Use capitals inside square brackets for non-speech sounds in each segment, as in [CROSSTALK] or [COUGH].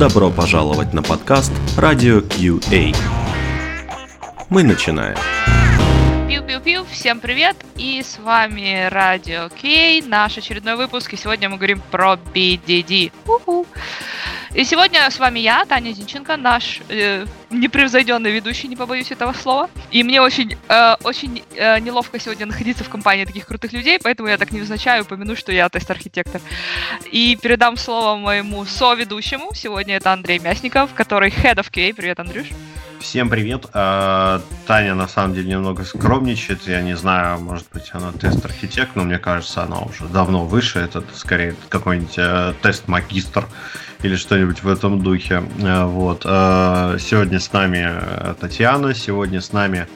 Добро пожаловать на подкаст Радио QA. Мы начинаем. Пиу-пиу-пиу, всем привет, и с вами Радио QA, наш очередной выпуск, и сегодня мы говорим про BDD. У-ху. И сегодня с вами я, Таня Зинченко, наш э, непревзойденный ведущий, не побоюсь этого слова. И мне очень, э, очень э, неловко сегодня находиться в компании таких крутых людей, поэтому я так невзначай упомяну, что я тест-архитектор. И передам слово моему соведущему. Сегодня это Андрей Мясников, который Head of QA. Привет, Андрюш. Всем привет. А, Таня на самом деле немного скромничает. Я не знаю, может быть, она тест-архитект, но мне кажется, она уже давно выше. Это скорее какой-нибудь э, тест-магистр или что-нибудь в этом духе. Э, вот. Э, сегодня с нами э, Татьяна, сегодня с нами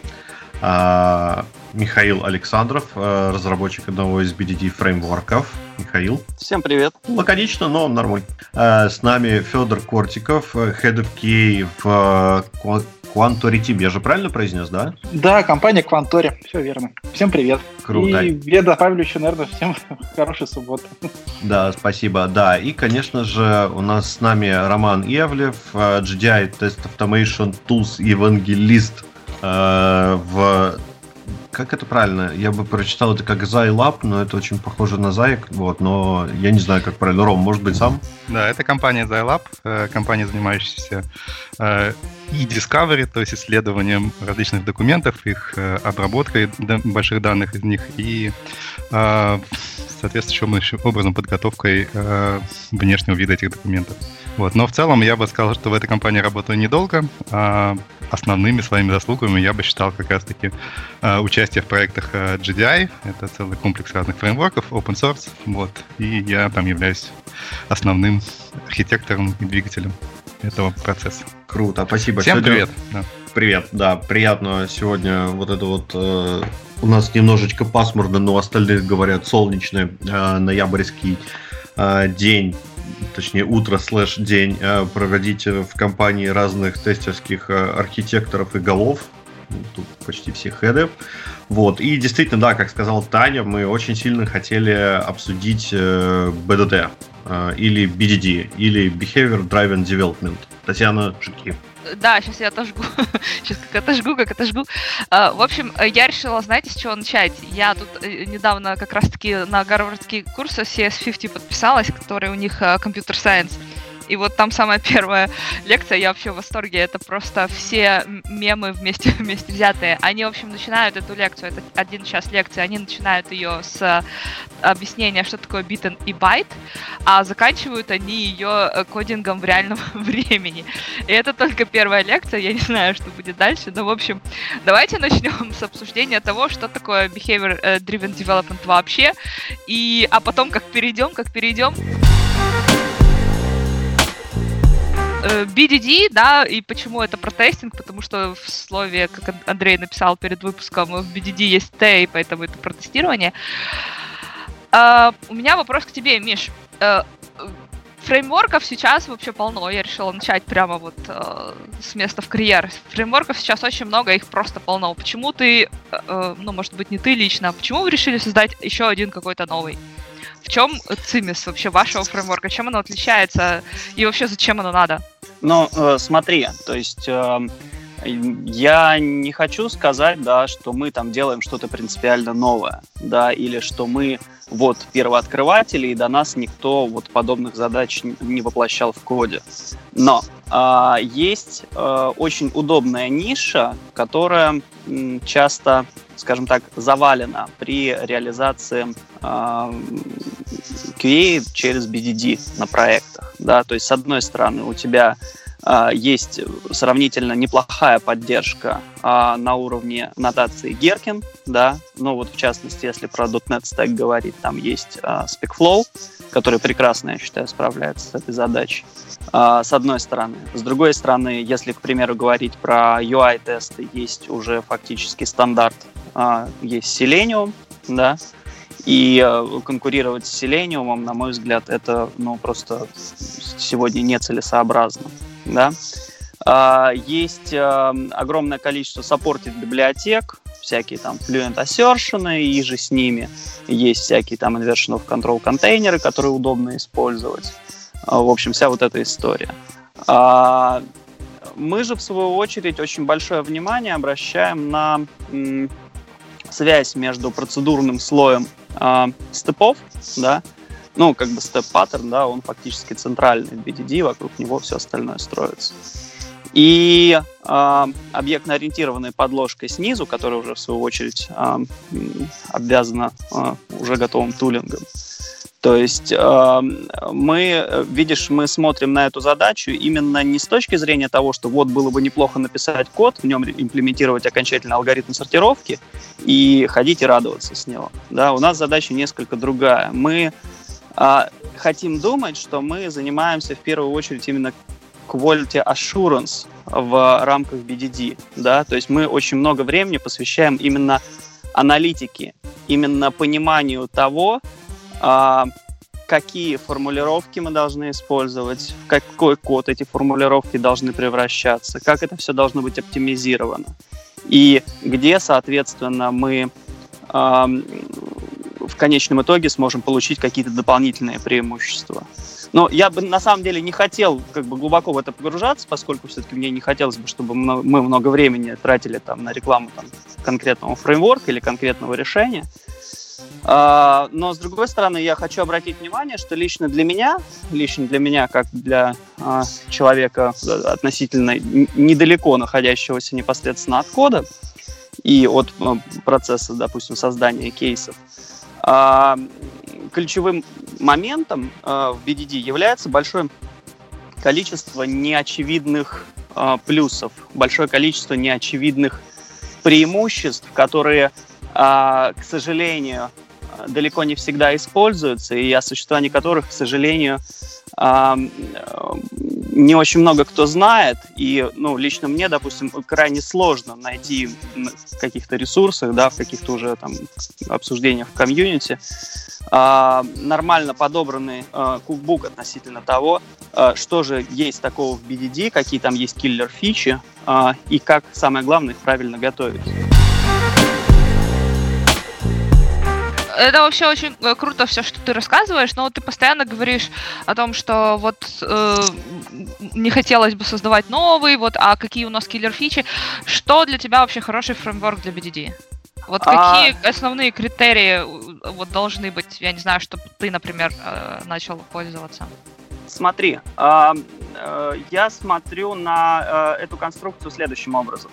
Михаил Александров, разработчик одного из BDD фреймворков. Михаил. Всем привет. Лаконично, но нормально. С нами Федор Кортиков, Head of QA в Quantority, я же правильно произнес, да? Да, компания Quantori, все верно. Всем привет. Круто. И я добавлю еще, наверное, всем [LAUGHS] хорошей субботы. Да, спасибо. Да, и, конечно же, у нас с нами Роман Ивлев, э, GDI Test Automation Tools евангелист э, в как это правильно? Я бы прочитал это как Zylab, но это очень похоже на Зайк, вот, но я не знаю, как правильно. Ром, может быть, сам? Да, это компания Zylab, э, компания, занимающаяся и discovery, то есть исследованием различных документов, их э, обработкой больших данных из них и э, соответствующим образом подготовкой э, внешнего вида этих документов. Вот. Но в целом я бы сказал, что в этой компании работаю недолго. А основными своими заслугами я бы считал как раз-таки э, участие в проектах э, GDI. Это целый комплекс разных фреймворков, open source. Вот. И я там являюсь основным архитектором и двигателем этого процесса. Круто, спасибо. Всем сегодня... привет. Да. Привет, да, приятно сегодня вот это вот э, у нас немножечко пасмурно, но остальные говорят солнечный э, ноябрьский э, день, точнее утро слэш день э, проводить в компании разных тестерских э, архитекторов и голов. Тут почти все хеды. Вот. И действительно, да, как сказал Таня, мы очень сильно хотели обсудить э, BDD э, или BDD, или Behavior Driven Development. Татьяна, жги. Да, сейчас я отожгу. [LAUGHS] сейчас как отожгу, как отожгу. А, в общем, я решила, знаете, с чего начать? Я тут э, недавно как раз-таки на гарвардские курсы CS50 подписалась, который у них компьютер uh, science. И вот там самая [LAUGHS] первая лекция, я вообще в восторге, это просто все мемы вместе, [LAUGHS] вместе взятые. Они, в общем, начинают эту лекцию, это один час лекции, они начинают ее с объяснения, что такое бит и байт, а заканчивают они ее э, кодингом в реальном [LAUGHS] времени. И это только первая лекция, я не знаю, что будет дальше, но, в общем, давайте начнем с обсуждения того, что такое behavior э, development вообще, и, а потом как перейдем, как перейдем Э, BDD, да, и почему это протестинг, потому что в слове, как Андрей написал перед выпуском, в BDD есть T, и поэтому это протестирование. Uh, у меня вопрос к тебе, Миш. Uh, фреймворков сейчас вообще полно. Я решила начать прямо вот uh, с места в карьер. Фреймворков сейчас очень много, их просто полно. Почему ты, uh, ну, может быть, не ты лично, а почему вы решили создать еще один какой-то новый? В чем цимис вообще вашего фреймворка? Чем оно отличается? И вообще зачем оно надо? Ну, э, смотри, то есть э, я не хочу сказать, да, что мы там делаем что-то принципиально новое, да, или что мы вот первооткрыватели, и до нас никто вот подобных задач не воплощал в коде. Но э, есть э, очень удобная ниша, которая м, часто, скажем так, завалена при реализации э, QA через BDD на проектах. Да? То есть, с одной стороны, у тебя а, есть сравнительно неплохая поддержка а, на уровне нотации Gherkin, да, но вот в частности, если про .NET Stack говорить, там есть а, SpecFlow, который прекрасно, я считаю, справляется с этой задачей, а, с одной стороны. С другой стороны, если, к примеру, говорить про UI-тесты, есть уже фактически стандарт, а, есть Selenium, да, и э, конкурировать с Selenium, на мой взгляд, это ну, просто сегодня нецелесообразно да. А, есть а, огромное количество саппортит библиотек, всякие там Fluent Assertion и же с ними. Есть всякие там inversion of control контейнеры, которые удобно использовать. А, в общем, вся вот эта история. А, мы же, в свою очередь, очень большое внимание обращаем на связь между процедурным слоем э, степов, да, ну, как бы степ-паттерн, да, он фактически центральный в BDD, вокруг него все остальное строится. И э, объектно-ориентированной подложкой снизу, которая уже в свою очередь э, обвязана э, уже готовым тулингом. То есть э, мы, видишь, мы смотрим на эту задачу именно не с точки зрения того, что вот было бы неплохо написать код, в нем имплементировать окончательный алгоритм сортировки и ходить и радоваться с него. Да, у нас задача несколько другая. Мы э, хотим думать, что мы занимаемся в первую очередь именно quality assurance в рамках BDD, да, то есть мы очень много времени посвящаем именно аналитике, именно пониманию того, какие формулировки мы должны использовать, в какой код эти формулировки должны превращаться, как это все должно быть оптимизировано, и где, соответственно, мы в конечном итоге сможем получить какие-то дополнительные преимущества. Но я бы на самом деле не хотел как бы глубоко в это погружаться, поскольку все-таки мне не хотелось бы, чтобы мы много времени тратили там на рекламу там, конкретного фреймворка или конкретного решения. А, но с другой стороны, я хочу обратить внимание, что лично для меня, лично для меня, как для а, человека относительно недалеко находящегося непосредственно от кода и от а, процесса, допустим, создания кейсов, ключевым моментом в BDD является большое количество неочевидных плюсов, большое количество неочевидных преимуществ, которые, к сожалению, далеко не всегда используются, и о существовании которых, к сожалению, не очень много кто знает, и, ну, лично мне, допустим, крайне сложно найти в каких-то ресурсах, да, в каких-то уже там обсуждениях в комьюнити а, нормально подобранный а, кукбук относительно того, а, что же есть такого в BDD, какие там есть killer-фичи, а, и как, самое главное, их правильно готовить. Это вообще очень э, круто все, что ты рассказываешь, но вот ты постоянно говоришь о том, что вот э, не хотелось бы создавать новый, вот, а какие у нас killer-фичи. Что для тебя вообще хороший фреймворк для BDD? Вот а... какие основные критерии э, вот должны быть, я не знаю, чтобы ты, например, э, начал пользоваться? Смотри, э, я смотрю на эту конструкцию следующим образом.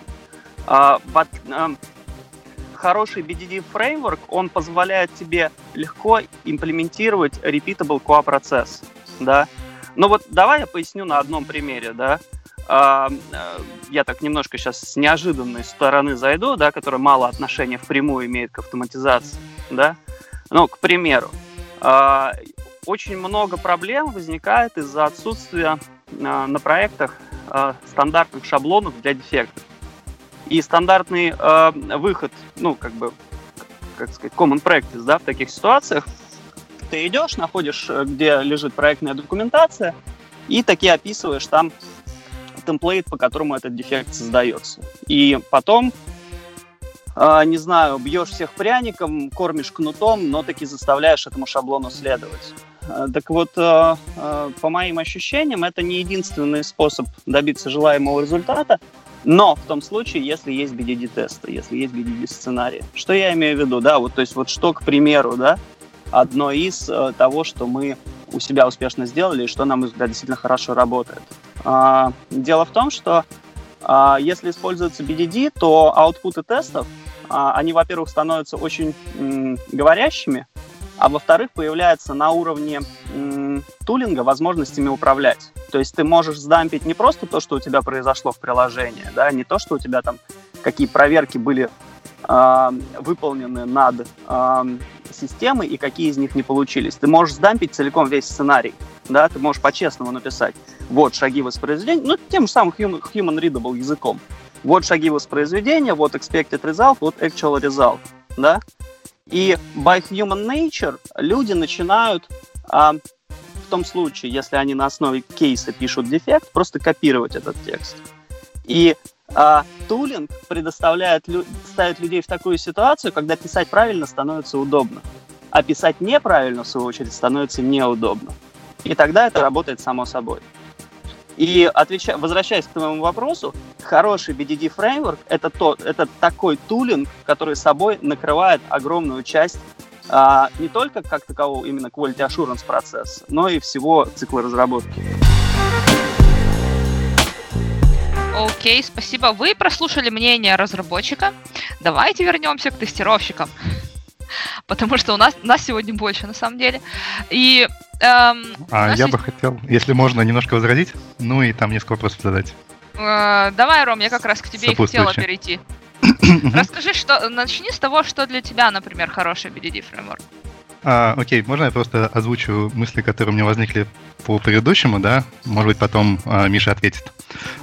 Хороший BDD фреймворк, он позволяет тебе легко имплементировать repeatable QA процесс, да. Но вот давай я поясню на одном примере, да. А, э, я так немножко сейчас с неожиданной стороны зайду, да, которая мало отношения впрямую имеет к автоматизации, да. Ну, к примеру, а, очень много проблем возникает из-за отсутствия а, на проектах стандартных шаблонов для дефектов. И стандартный э, выход, ну, как бы, как сказать, common practice, да, в таких ситуациях, ты идешь, находишь, э, где лежит проектная документация, и таки описываешь там темплейт, по которому этот дефект создается. И потом, э, не знаю, бьешь всех пряником, кормишь кнутом, но таки заставляешь этому шаблону следовать. Э, так вот, э, э, по моим ощущениям, это не единственный способ добиться желаемого результата, но в том случае, если есть BDD-тесты, если есть BDD-сценарии. Что я имею в виду? Да, вот, то есть вот что, к примеру, да, одно из э, того, что мы у себя успешно сделали и что, на мой взгляд, действительно хорошо работает. А, дело в том, что а, если используется BDD, то аутпуты тестов, а, они, во-первых, становятся очень м, говорящими, а во-вторых, появляется на уровне м, тулинга возможностями управлять. То есть ты можешь сдампить не просто то, что у тебя произошло в приложении, да, не то, что у тебя там какие проверки были э, выполнены над э, системой и какие из них не получились. Ты можешь сдампить целиком весь сценарий, да, ты можешь по-честному написать, вот шаги воспроизведения, ну, тем же самым human, readable языком. Вот шаги воспроизведения, вот expected result, вот actual result, да. И by human nature люди начинают а, том случае, если они на основе кейса пишут дефект, просто копировать этот текст. И а, тулинг предоставляет, ставит людей в такую ситуацию, когда писать правильно становится удобно, а писать неправильно, в свою очередь, становится неудобно. И тогда это работает само собой. И отвечая, возвращаясь к твоему вопросу, хороший BDD фреймворк это, то, это такой тулинг, который собой накрывает огромную часть а, не только как такового именно quality assurance процесса, но и всего цикла разработки. Окей, спасибо. Вы прослушали мнение разработчика. Давайте вернемся к тестировщикам. [LAUGHS] Потому что у нас, у нас сегодня больше, на самом деле. И эм, а я есть... бы хотел, если можно, немножко возразить, ну и там несколько вопросов задать. Э, давай, Ром, я как раз к тебе и хотела перейти. [CLEARS THROAT] Расскажи, что начни с того, что для тебя, например, хороший BDD фреймворк. А, окей, можно я просто озвучу мысли, которые у меня возникли по предыдущему, да? Может быть, потом а, Миша ответит.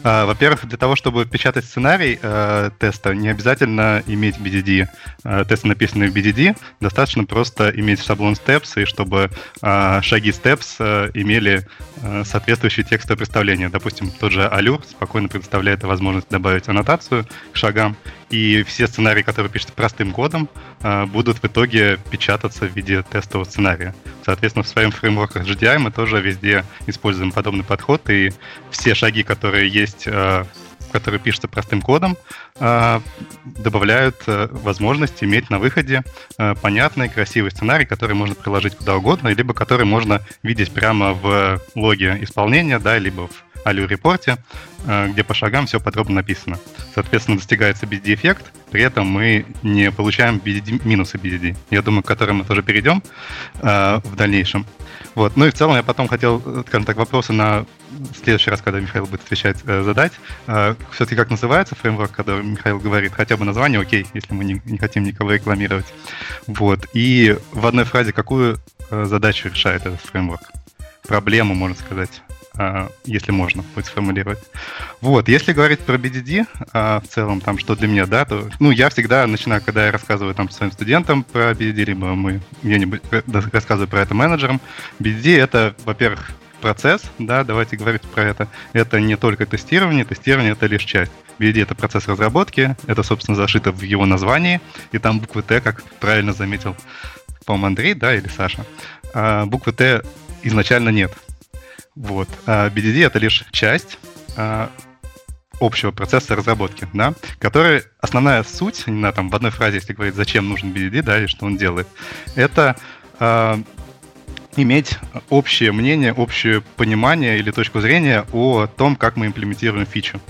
А, во-первых, для того, чтобы печатать сценарий а, теста, не обязательно иметь BDD. А, тесты, написанные в BDD, достаточно просто иметь шаблон steps, и чтобы а, шаги steps а, имели а, соответствующее текстовое представление. Допустим, тот же Allure спокойно предоставляет возможность добавить аннотацию к шагам, и все сценарии, которые пишутся простым кодом, а, будут в итоге печататься в виде тестового сценария. Соответственно, в своем фреймворке GDI мы тоже везде используем подобный подход, и все шаги, которые есть а, которые пишутся простым кодом, а, добавляют возможность иметь на выходе понятный, красивый сценарий, который можно приложить куда угодно, либо который можно видеть прямо в логе исполнения, да, либо в Алю-репорте, э, где по шагам все подробно написано. Соответственно, достигается BDD-эффект, при этом мы не получаем BDD, минусы BDD. Я думаю, к которым мы тоже перейдем э, в дальнейшем. Вот. Ну и в целом я потом хотел, скажем так, вопросы на следующий раз, когда Михаил будет отвечать, э, задать. Э, все-таки как называется фреймворк, когда Михаил говорит, хотя бы название, окей, если мы не, не хотим никого рекламировать. Вот. И в одной фразе какую э, задачу решает этот фреймворк? Проблему, можно сказать. А, если можно будет сформулировать. Вот, если говорить про BDD, а, в целом, там, что для меня, да, то, ну, я всегда начинаю, когда я рассказываю там своим студентам про BDD, либо мы где-нибудь рассказываю про это менеджерам, BDD — это, во-первых, процесс, да, давайте говорить про это. Это не только тестирование, тестирование — это лишь часть. BD — это процесс разработки, это, собственно, зашито в его названии, и там буквы Т, как правильно заметил, по-моему, Андрей, да, или Саша. А буквы Т изначально нет. Вот. А BDD — это лишь часть а, общего процесса разработки, да, который основная суть, знаю, там в одной фразе, если говорить, зачем нужен BDD, да, и что он делает, это э, иметь общее мнение, общее понимание или точку зрения о том, как мы имплементируем фичу.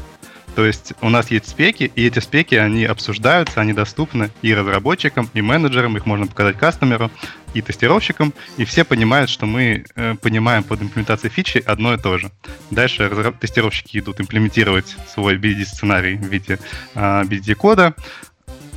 То есть у нас есть спеки, и эти спеки, они обсуждаются, они доступны и разработчикам, и менеджерам, их можно показать кастомеру, и тестировщикам, и все понимают, что мы э, понимаем под имплементацией фичи одно и то же. Дальше тестировщики идут имплементировать свой BD-сценарий в виде э, BD-кода,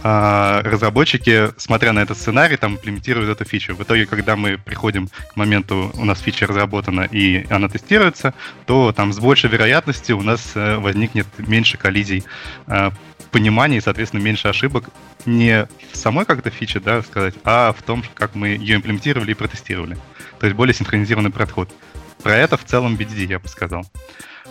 а разработчики, смотря на этот сценарий, там имплементируют эту фичу. В итоге, когда мы приходим к моменту, у нас фича разработана и она тестируется, то там с большей вероятностью у нас э, возникнет меньше коллизий э, понимания и, соответственно, меньше ошибок не в самой как-то фиче, да, сказать, а в том, как мы ее имплементировали и протестировали. То есть более синхронизированный подход. Про это в целом BDD, я бы сказал.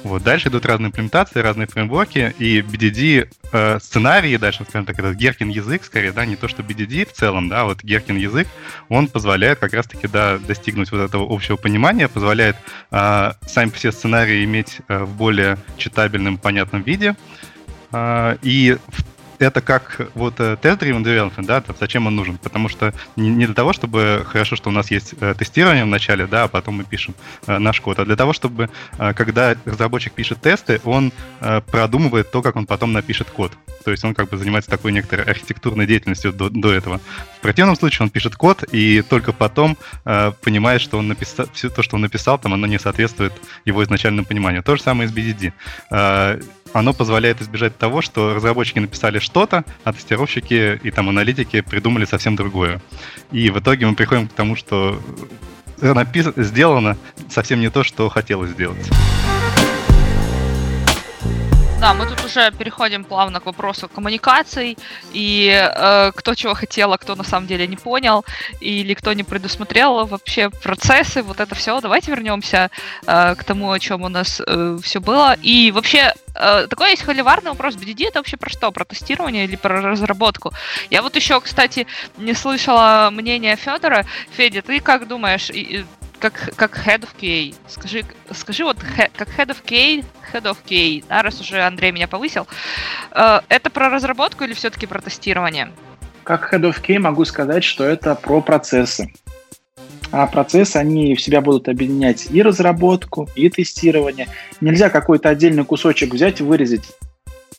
Вот. Дальше идут разные имплементации, разные фреймворки, и BDD э, сценарии, дальше, скажем так, этот Геркин язык, скорее, да, не то, что BDD в целом, да, вот Геркин язык, он позволяет как раз-таки, да, достигнуть вот этого общего понимания, позволяет э, сами все сценарии иметь э, в более читабельном, понятном виде, э, и в это как вот э, тест-driven development, да, зачем он нужен? Потому что не, для того, чтобы хорошо, что у нас есть э, тестирование в начале, да, а потом мы пишем э, наш код, а для того, чтобы когда разработчик пишет тесты, он продумывает то, как он потом напишет код. То есть он как бы занимается такой некоторой архитектурной деятельностью до, до этого. В противном случае он пишет код и только потом э, понимает, что он написал, все то, что он написал, там оно не соответствует его изначальному пониманию. То же самое и с BDD. Э, оно позволяет избежать того, что разработчики написали что-то, а тестировщики и там аналитики придумали совсем другое. И в итоге мы приходим к тому, что напис... сделано совсем не то, что хотелось сделать. Да, мы тут уже переходим плавно к вопросу коммуникаций и э, кто чего хотел, а кто на самом деле не понял, или кто не предусмотрел вообще процессы, вот это все. Давайте вернемся э, к тому, о чем у нас э, все было. И вообще э, такой есть холиварный вопрос. BDD это вообще про что? Про тестирование или про разработку? Я вот еще, кстати, не слышала мнения Федора. Федя, ты как думаешь, как, как Head of QA. Скажи, скажи вот как Head of QA, Head of QA, да, раз уже Андрей меня повысил. Э, это про разработку или все-таки про тестирование? Как Head of QA могу сказать, что это про процессы. А процессы, они в себя будут объединять и разработку, и тестирование. Нельзя какой-то отдельный кусочек взять и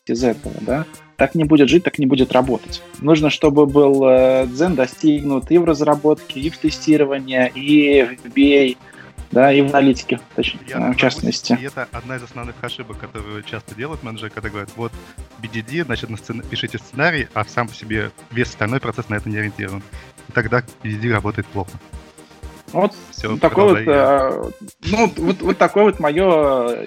вырезать из этого, да? Так не будет жить, так не будет работать. Нужно, чтобы был э, дзен достигнут и в разработке, и в тестировании, и в BA, да, и в аналитике, точнее, Я в частности. И это одна из основных ошибок, которые часто делают менеджеры, когда говорят, вот BDD, значит, на сцен... пишите сценарий, а сам по себе весь остальной процесс на это не ориентирован. И тогда BDD работает плохо. Вот Все, такой вот, э, ну, вот, вот такое вот мое...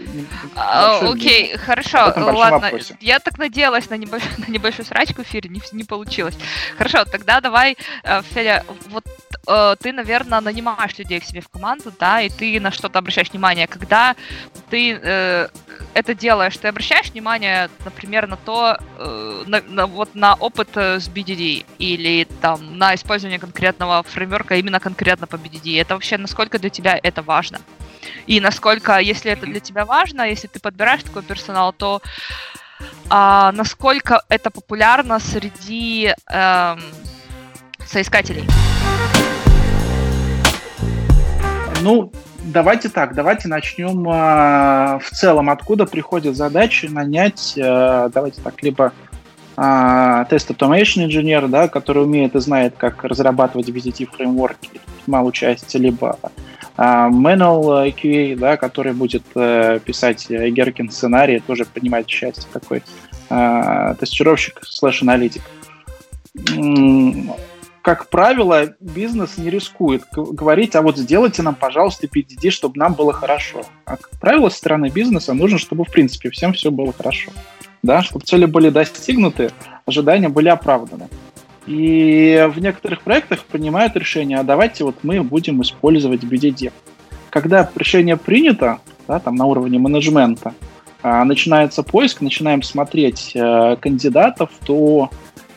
А, окей, хорошо, ладно. Вопросе. Я так надеялась на, небольш... [LAUGHS] на небольшую срачку в эфире, не, не получилось. Хорошо, тогда давай, э, Федя, вот э, ты, наверное, нанимаешь людей к себе в команду, да, и ты на что-то обращаешь внимание. Когда ты э, это делаешь, ты обращаешь внимание, например, на то, э, на, на, вот на опыт э, с BDD или там на использование конкретного фреймворка именно конкретно по BDD. Это вообще насколько для тебя это важно? И насколько, если это для тебя важно, если ты подбираешь такой персонал, то а, насколько это популярно среди эм, соискателей? Ну, давайте так, давайте начнем э, в целом, откуда приходят задачи нанять, э, давайте так, либо э, тест automation инженер, да, который умеет и знает, как разрабатывать VZT фреймворки, малую часть, либо э, manual QA, да, который будет э, писать Геркин сценарий, тоже принимать часть такой тестировщик слэш-аналитик как правило, бизнес не рискует говорить, а вот сделайте нам, пожалуйста, BDD, чтобы нам было хорошо. А, как правило, со стороны бизнеса нужно, чтобы, в принципе, всем все было хорошо. Да, чтобы цели были достигнуты, ожидания были оправданы. И в некоторых проектах принимают решение, а давайте вот мы будем использовать BDD. Когда решение принято, да, там на уровне менеджмента, а, начинается поиск, начинаем смотреть э, кандидатов, то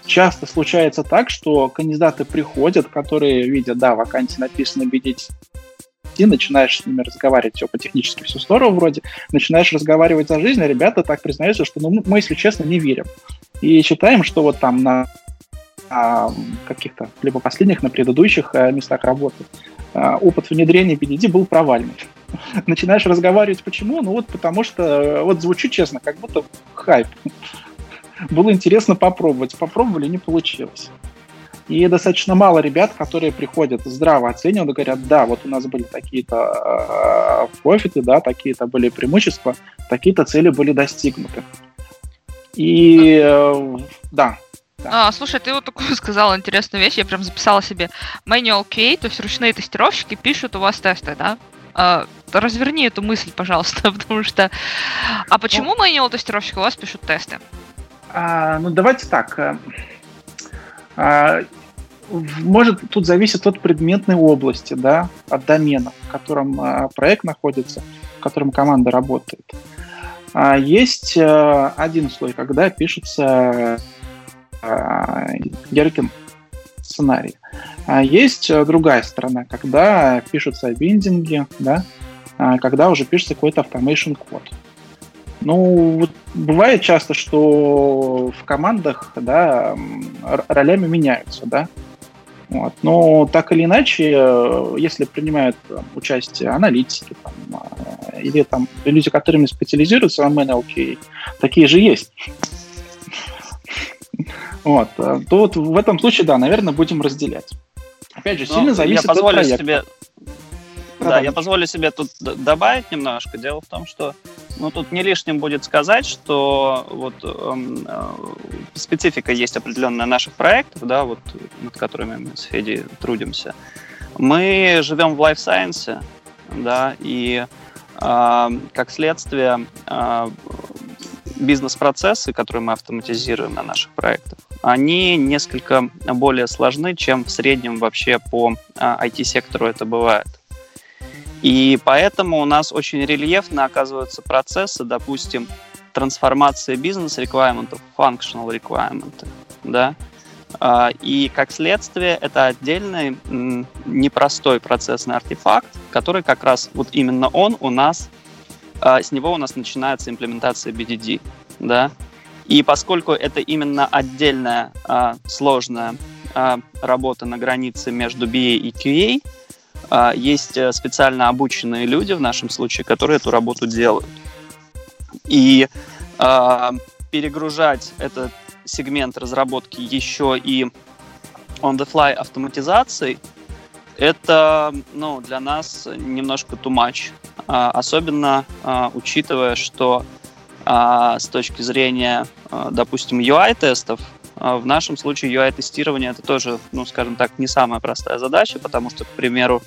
часто случается так, что кандидаты приходят, которые видят, да, вакансии написано BDT, начинаешь с ними разговаривать, все по-технически все здорово вроде, начинаешь разговаривать за жизнь, а ребята так признаются, что ну, мы, если честно, не верим. И считаем, что вот там на а, каких-то либо последних, на предыдущих а, местах работы а, опыт внедрения BDD был провальный. [LAUGHS] Начинаешь разговаривать, почему? Ну вот потому что, вот звучит честно, как будто хайп было интересно попробовать. Попробовали, не получилось. И достаточно мало ребят, которые приходят здраво оценивают, говорят, да, вот у нас были такие-то э, профиты, да, такие-то были преимущества, такие-то цели были достигнуты. И э, да, да. А, слушай, ты вот такую [LAUGHS] сказала интересную вещь, я прям записала себе. Manual QA, то есть ручные тестировщики пишут у вас тесты, да? А, разверни эту мысль, пожалуйста, [LAUGHS] потому что... А почему manual тестировщик у вас пишут тесты? А, ну, давайте так. Э, а, может, тут зависит от предметной области, да, от домена, в котором а, проект находится, в котором команда работает. А, есть а, один слой, когда пишется а, Геркин сценарий. А есть другая сторона, когда пишутся биндинги, да, а, когда уже пишется какой-то automation код. Ну, вот бывает часто, что в командах, да, ролями меняются, да. Вот. Но так или иначе, если принимают участие аналитики там, а, или там люди, которыми специализируются на NLP, такие же есть. Вот. То вот в этом случае, да, наверное, будем разделять. Опять же, ну, сильно зависит от проекта. Себе да, я позволю себе тут добавить немножко. Дело в том, что ну, тут не лишним будет сказать, что вот эм, э, специфика есть определенная наших проектов, да, вот над которыми мы с Федей трудимся. Мы живем в life science, да, и э, как следствие э, бизнес-процессы, которые мы автоматизируем на наших проектах, они несколько более сложны, чем в среднем вообще по IT-сектору это бывает. И поэтому у нас очень рельефно оказываются процессы, допустим, трансформации бизнес requirement в functional requirement. Да? А, и как следствие это отдельный непростой процессный артефакт, который как раз вот именно он у нас, а, с него у нас начинается имплементация BDD. Да? И поскольку это именно отдельная а, сложная работа на границе между BA и QA, есть э, специально обученные люди в нашем случае, которые эту работу делают. И перегружать этот сегмент разработки еще и on-the-fly автоматизацией, это ну, для нас немножко too much. А, особенно а, учитывая, что а, с точки зрения, а, допустим, UI-тестов, а, в нашем случае UI-тестирование это тоже, ну, скажем так, не самая простая задача, потому что, к примеру,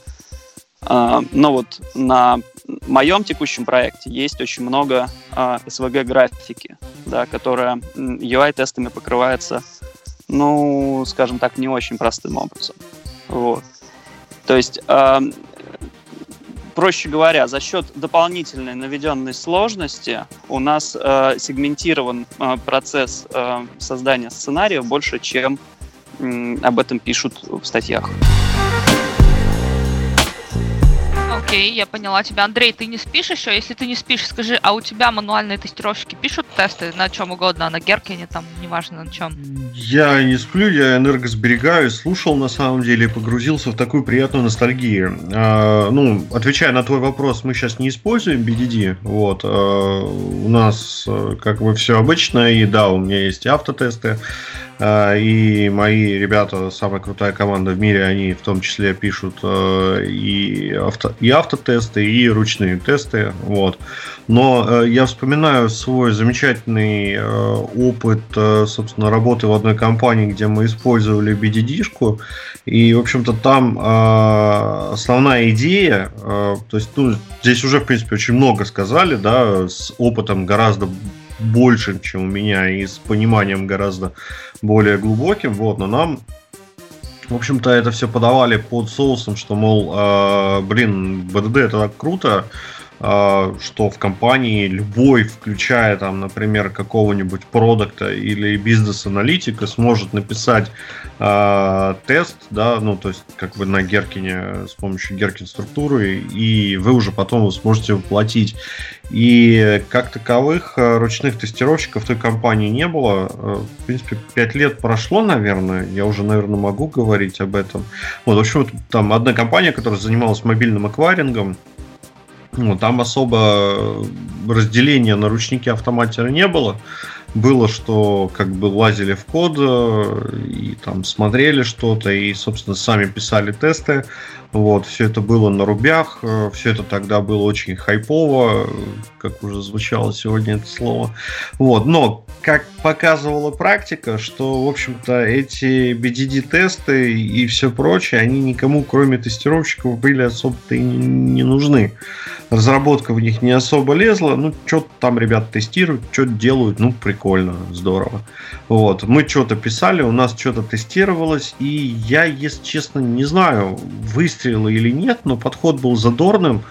а, ну вот на моем текущем проекте есть очень много а, SVG-графики, да, которая UI-тестами покрывается, ну, скажем так, не очень простым образом. Вот. То есть, проще говоря, за счет дополнительной наведенной сложности у нас э, сегментирован э, процесс э, создания сценариев больше, чем об этом пишут в статьях. Окей, я поняла тебя. Андрей, ты не спишь еще? Если ты не спишь, скажи, а у тебя мануальные тестировщики пишут тесты на чем угодно, на Геркине, там, неважно на чем? Я не сплю, я энергосберегаю, слушал на самом деле, погрузился в такую приятную ностальгию. А, ну, отвечая на твой вопрос, мы сейчас не используем BDD, вот, а, у нас э, как бы все обычно, и да, у меня есть автотесты, и мои ребята, самая крутая команда в мире, они в том числе пишут э, и, авто, и автотесты, и ручные тесты. Вот. Но э, я вспоминаю свой замечательный э, опыт, собственно, работы в одной компании, где мы использовали BDD-шку. И, в общем-то, там основная идея, то есть, ну, здесь уже, в принципе, очень много сказали, да, с опытом гораздо большим, чем у меня, и с пониманием гораздо более глубоким, вот, но нам в общем-то, это все подавали под соусом, что, мол, э, блин, БДД это так круто, что в компании любой, включая там, например, какого-нибудь продукта или бизнес-аналитика, сможет написать э, тест, да, ну, то есть, как бы на Геркине с помощью Геркин структуры, и вы уже потом сможете воплотить. И как таковых э, ручных тестировщиков в той компании не было. В принципе, 5 лет прошло, наверное. Я уже, наверное, могу говорить об этом. Вот, в общем, там одна компания, которая занималась мобильным акварингом, ну, там особо разделения на ручники автоматера не было. Было, что как бы лазили в код э, и там смотрели что-то, и, собственно, сами писали тесты. Вот, все это было на рубях, э, все это тогда было очень хайпово, как уже звучало сегодня это слово. Вот, но, как показывала практика, что, в общем-то, эти BDD-тесты и все прочее, они никому, кроме тестировщиков, были особо-то и не нужны. Разработка в них не особо лезла, ну, что-то там ребята тестируют, что-то делают, ну, прикольно, здорово. Вот, мы что-то писали, у нас что-то тестировалось, и я, если честно, не знаю, выстрелил выстрела или нет, но подход был задорным.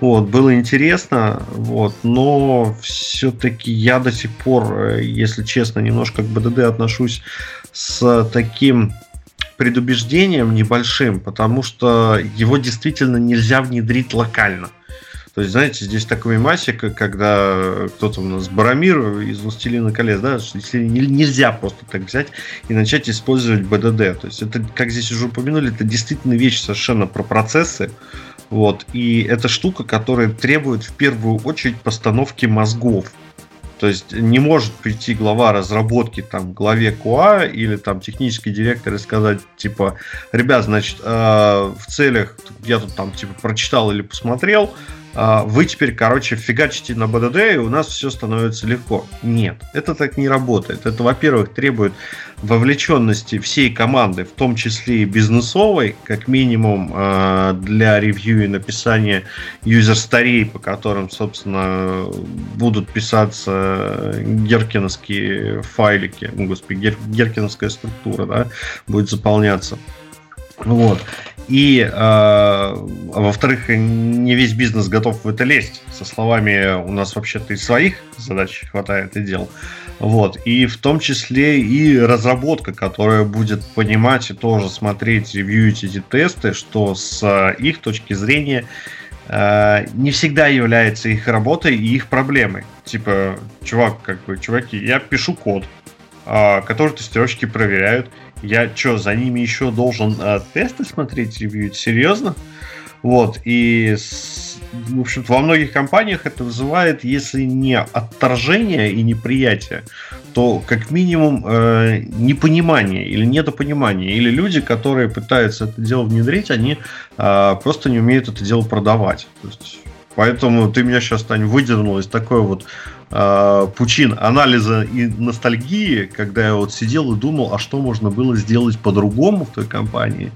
Вот, было интересно, вот, но все-таки я до сих пор, э, если честно, немножко к БДД отношусь с таким предубеждением небольшим, потому что его действительно нельзя внедрить локально. То есть, знаете, здесь такой мемасик, когда кто-то у нас Барамир из «Властелина колец», да, если нельзя просто так взять и начать использовать БДД. То есть, это, как здесь уже упомянули, это действительно вещь совершенно про процессы, вот, и это штука, которая требует в первую очередь постановки мозгов. То есть не может прийти глава разработки там главе КУА или там технический директор и сказать типа, ребят, значит, э, в целях я тут там типа прочитал или посмотрел, вы теперь, короче, фигачите на БДД, и у нас все становится легко. Нет, это так не работает. Это, во-первых, требует вовлеченности всей команды, в том числе и бизнесовой, как минимум а, для ревью и написания юзер-старей, по которым, собственно, будут писаться геркиновские файлики, ну, господи, гер, геркиновская структура, да, будет заполняться. Вот. И, э, во-вторых, не весь бизнес готов в это лезть. Со словами у нас вообще-то и своих задач хватает и дел. Вот. И в том числе и разработка, которая будет понимать и тоже смотреть, ревьюить эти тесты, что с их точки зрения э, не всегда является их работой и их проблемой. Типа, чувак, как бы, чуваки, я пишу код, э, который тестировщики проверяют, я что, за ними еще должен э, тесты смотреть, ревьюить? Серьезно? Вот, и, в общем-то, во многих компаниях это вызывает, если не отторжение и неприятие, то как минимум э, непонимание или недопонимание. Или люди, которые пытаются это дело внедрить, они э, просто не умеют это дело продавать. То есть, поэтому ты меня сейчас, Тань, выдернул из такой вот э, пучин анализа и ностальгии, когда я вот сидел и думал, а что можно было сделать по-другому в той компании.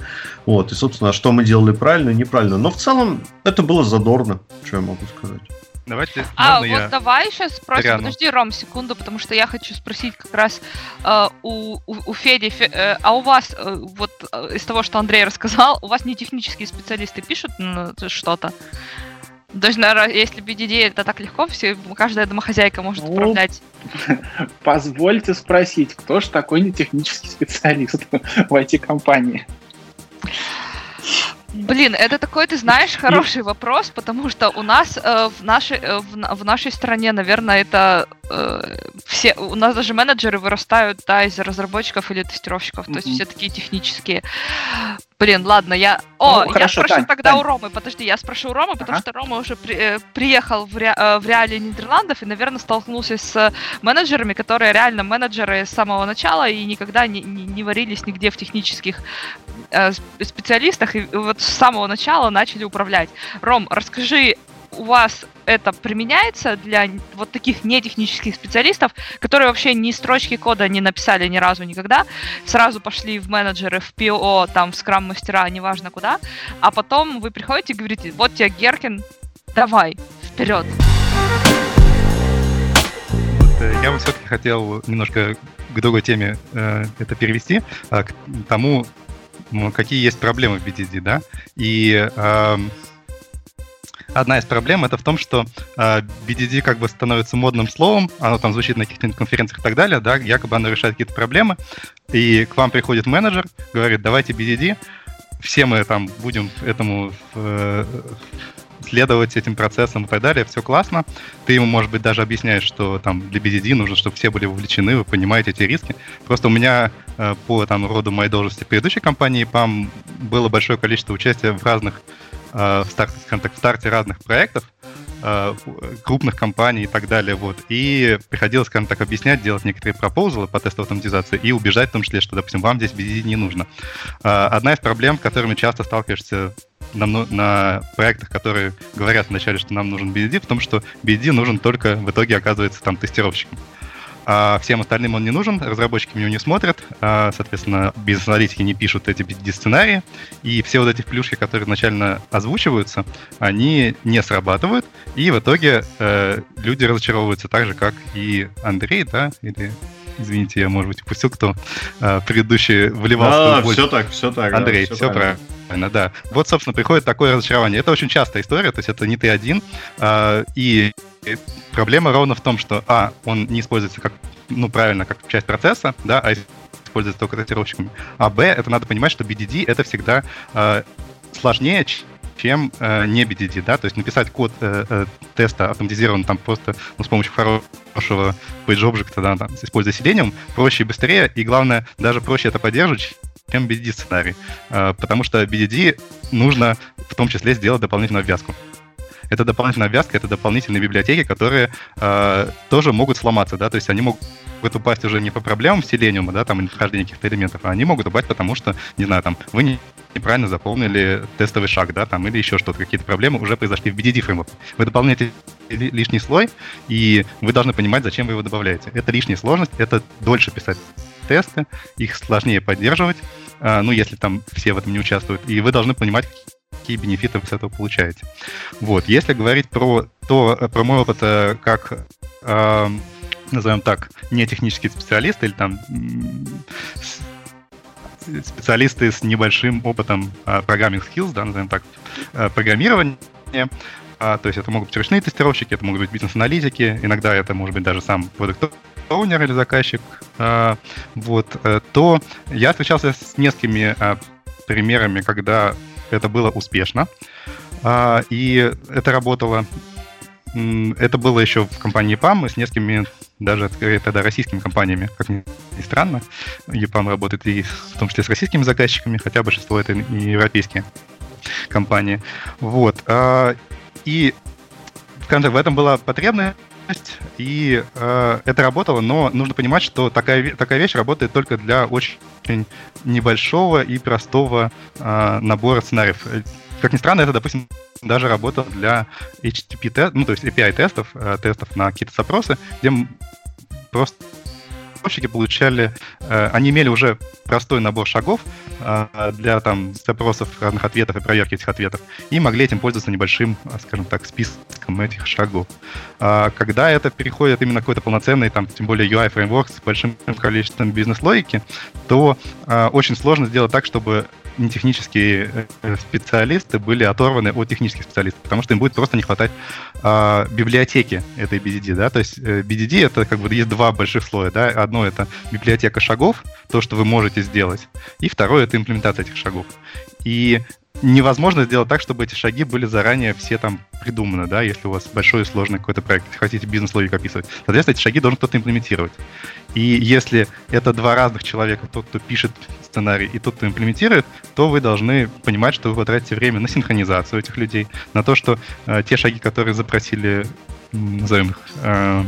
Вот, и, собственно, а что мы делали правильно и неправильно. Но в целом это было задорно, что я могу сказать. Давайте. А, вот я... давай сейчас спросим. Пряну. Подожди, Ром, секунду, потому что я хочу спросить как раз э, у, у, у Феди. Фе, э, а у вас, э, вот э, из того, что Андрей рассказал, у вас не технические специалисты пишут что-то? Есть, наверное, если BDD это так легко, все, каждая домохозяйка может ну, управлять. [LAUGHS] Позвольте спросить, кто же такой не технический специалист [LAUGHS] в IT-компании? Блин, это такой, ты знаешь, хороший вопрос, потому что у нас э, в, нашей, э, в, в нашей стране, наверное, это э, все, у нас даже менеджеры вырастают, да, из разработчиков или тестировщиков, mm-hmm. то есть все такие технические. Блин, ладно, я... О, ну, я хорошо, спрошу Тань, тогда Тань. у Ромы, подожди, я спрошу у Ромы, потому ага. что Рома уже при, э, приехал в, ре, э, в реалии Нидерландов и, наверное, столкнулся с менеджерами, которые реально менеджеры с самого начала и никогда не, не, не варились нигде в технических э, специалистах, и вот с самого начала начали управлять. Ром, расскажи у вас это применяется для вот таких нетехнических специалистов, которые вообще ни строчки кода не написали ни разу никогда, сразу пошли в менеджеры, в ПО, там, в скрам-мастера, неважно куда, а потом вы приходите и говорите, вот тебе Геркин, давай, вперед. Э, я бы все-таки хотел немножко к другой теме э, это перевести, э, к тому, какие есть проблемы в BDD, да, и э, одна из проблем это в том, что э, BDD как бы становится модным словом, оно там звучит на каких-то конференциях и так далее, да, якобы оно решает какие-то проблемы, и к вам приходит менеджер, говорит, давайте BDD, все мы там будем этому э, следовать этим процессам и так далее, все классно. Ты ему, может быть, даже объясняешь, что там для BDD нужно, чтобы все были вовлечены, вы понимаете эти риски. Просто у меня э, по там, роду моей должности в предыдущей компании PAM было большое количество участия в разных в старте, скажем так, в старте разных проектов, э, крупных компаний и так далее, вот, и приходилось, скажем так, объяснять, делать некоторые пропозалы по тестовой автоматизации и убеждать в том числе, что, допустим, вам здесь BDD не нужно. Э, одна из проблем, с которыми часто сталкиваешься на, на проектах, которые говорят вначале, что нам нужен BDD, в том, что BDD нужен только в итоге оказывается там тестировщиком а всем остальным он не нужен, разработчики в него не смотрят, а, соответственно, бизнес-аналитики не пишут эти BD-сценарии, и все вот эти плюшки, которые изначально озвучиваются, они не срабатывают, и в итоге э, люди разочаровываются так же, как и Андрей, да, или Извините, я, может быть, упустил, кто э, предыдущий вливал. А, все так, все так. Андрей, да, все, все правильно. правильно. Да. Вот, собственно, приходит такое разочарование. Это очень частая история, то есть это не ты один. Э, и проблема ровно в том, что, а, он не используется как, ну, правильно, как часть процесса, да, а используется только тестировщиками. А, б, это надо понимать, что BDD это всегда э, сложнее, чем э, не BDD, да, то есть написать код э, э, теста автоматизированный там просто ну, с помощью хорошего page object, да, там, используя Selenium, проще и быстрее, и главное, даже проще это поддерживать, чем BDD сценарий, э, потому что BDD нужно в том числе сделать дополнительную обвязку. Это дополнительная обвязка, это дополнительные библиотеки, которые э, тоже могут сломаться, да, то есть они могут упасть уже не по проблемам Selenium, да, там, или вхождения каких-то элементов, а они могут упасть потому, что, не знаю, там, вы не неправильно заполнили тестовый шаг, да, там, или еще что-то, какие-то проблемы уже произошли в BDD фреймворке. Вы дополняете лишний слой, и вы должны понимать, зачем вы его добавляете. Это лишняя сложность, это дольше писать тесты, их сложнее поддерживать, а, ну, если там все в этом не участвуют, и вы должны понимать, какие бенефиты вы с этого получаете. Вот, если говорить про то, про мой опыт э, как назовем так, не технический специалист или там специалисты с небольшим опытом программинг skills, да, назовем так, программирования. То есть это могут быть ручные тестировщики, это могут быть бизнес-аналитики, иногда это может быть даже сам продукт оунер или заказчик, вот, то я встречался с несколькими примерами, когда это было успешно, и это работало это было еще в компании EPAM с несколькими, даже тогда российскими компаниями, как ни странно. EPAM работает и в том числе с российскими заказчиками, хотя большинство это не европейские компании. Вот. А, и в этом была потребность, и э, это работало, но нужно понимать, что такая, такая вещь работает только для очень небольшого и простого э, набора сценариев. Как ни странно, это, допустим, даже работал для HTTP, ну, то есть API тестов, э, тестов на какие-то запросы, где просто разработчики получали, э, они имели уже простой набор шагов э, для там запросов разных ответов и проверки этих ответов, и могли этим пользоваться небольшим, скажем так, списком этих шагов. А когда это переходит именно какой-то полноценный, там, тем более UI-фреймворк с большим количеством бизнес-логики, то очень сложно сделать так, чтобы нетехнические э, специалисты были оторваны от технических специалистов, потому что им будет просто не хватать э, библиотеки этой BDD, да, то есть э, BDD это как бы есть два больших слоя, да, одно это библиотека шагов, то, что вы можете сделать, и второе это имплементация этих шагов. И невозможно сделать так, чтобы эти шаги были заранее все там придуманы, да, если у вас большой и сложный какой-то проект, хотите бизнес-логику описывать. Соответственно, эти шаги должен кто-то имплементировать. И если это два разных человека, тот, кто пишет сценарий, и тот, кто имплементирует, то вы должны понимать, что вы потратите время на синхронизацию этих людей, на то, что э, те шаги, которые запросили назовем их, э,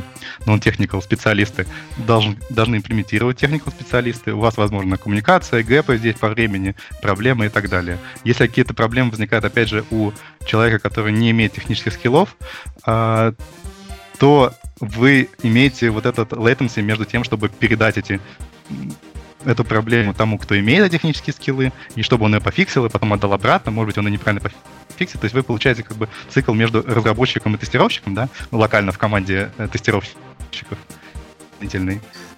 non-technical специалисты, должны, должны имплементировать technical специалисты. У вас, возможно, коммуникация, гэпы здесь по времени, проблемы и так далее. Если какие-то проблемы возникают, опять же, у человека, который не имеет технических скиллов, э, то вы имеете вот этот latency между тем, чтобы передать эти эту проблему тому, кто имеет технические скиллы, и чтобы он ее пофиксил, и потом отдал обратно, может быть, он и неправильно фиксит. То есть вы получаете как бы цикл между разработчиком и тестировщиком, да, локально в команде э, тестировщиков.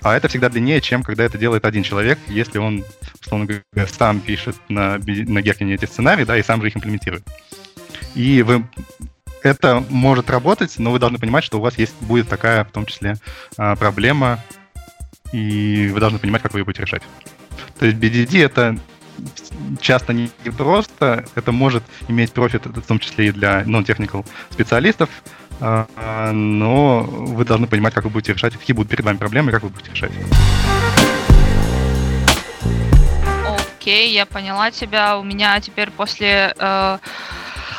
А это всегда длиннее, чем когда это делает один человек, если он, условно говоря, сам пишет на, на Геркине эти сценарии, да, и сам же их имплементирует. И вы это может работать, но вы должны понимать, что у вас есть будет такая, в том числе, а, проблема, и вы должны понимать, как вы ее будете решать. То есть BDD это часто не просто, это может иметь профит, в том числе и для non-technical специалистов, а, но вы должны понимать, как вы будете решать, какие будут перед вами проблемы, как вы будете решать. Окей, я поняла тебя. У меня теперь после э,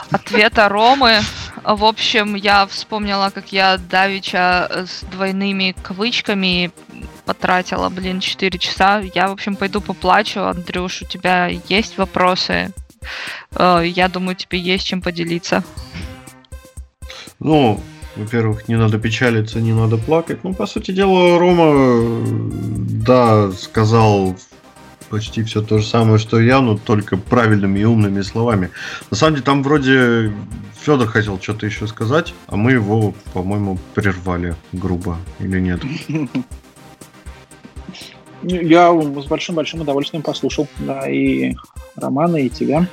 ответа Ромы, в общем, я вспомнила, как я Давича с двойными кавычками потратила, блин, 4 часа. Я, в общем, пойду поплачу. Андрюш, у тебя есть вопросы? Э, я думаю, тебе есть чем поделиться. Ну, во-первых, не надо печалиться, не надо плакать. Ну, по сути дела, Рома, да, сказал почти все то же самое, что я, но только правильными и умными словами. На самом деле, там вроде Федор хотел что-то еще сказать, а мы его, по-моему, прервали грубо или нет. [LAUGHS] Я с большим-большим удовольствием послушал, да, и Романа, и тебя.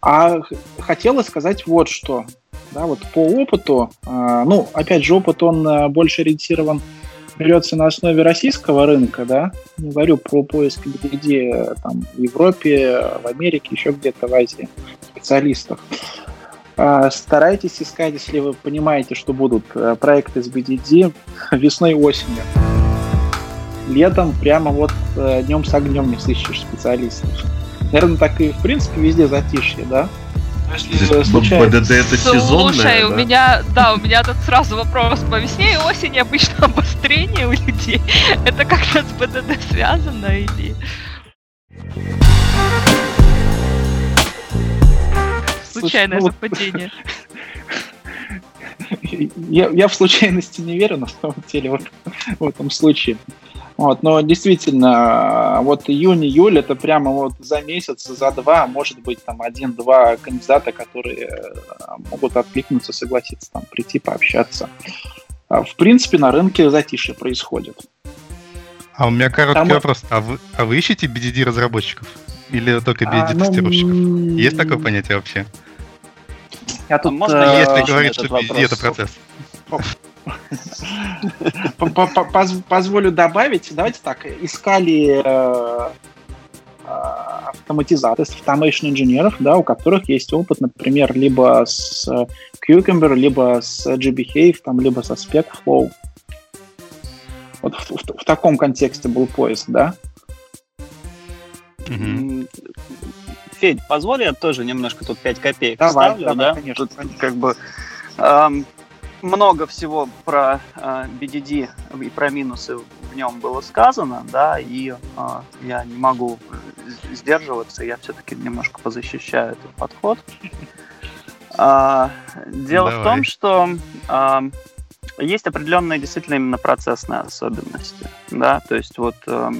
А хотелось сказать вот что. Да, вот по опыту, а, ну, опять же, опыт, он а, больше ориентирован, берется на основе российского рынка, да, не говорю про поиск где там в Европе, в Америке, еще где-то в Азии специалистов. А, старайтесь искать, если вы понимаете, что будут э, проекты с BDD весной и осенью летом прямо вот э, днем с огнем не сыщешь специалистов. Наверное, так и в принципе везде затишье, да? Если случайно... БДД это сезонное, Слушай, да? у меня, да, у меня тут сразу вопрос. По весне и осени обычно [LAUGHS] обострение у людей. Это как-то с БДД связано или... Случайное ну, совпадение. [LAUGHS] Я, я в случайности не верю, на самом деле, вот, в этом случае. Вот, но действительно, вот июнь-июль это прямо вот за месяц, за два, может быть, там один-два кандидата, которые э, могут откликнуться, согласиться, там, прийти, пообщаться. А, в принципе, на рынке затишье происходит. А у меня короткий Там- вопрос. А вы, а вы ищете BDD разработчиков? Или только А, BDD ну, Есть такое понятие вообще? Я тут, можно э, Если говорить, что BDD это процесс. По- по- по- поз- Позволю добавить, давайте так, искали э, э, автоматизаторов, automation инженеров, да, у которых есть опыт, например, либо с э, Cucumber, либо с GBHave, там, либо со SpecFlow. Вот в, в- в таком контексте был поиск, да? М, Федь, позволь я тоже немножко тут 5 копеек Давай, вставлю, давай, да? конечно, Тут конечно. как бы эм, много всего про э, BDD и про минусы в нем было сказано, да, и э, я не могу э, сдерживаться, я все-таки немножко позащищаю этот подход. [LAUGHS] А, Дело в Давай. том, что ам, есть определенные действительно именно процессные особенности, да, то есть вот, э,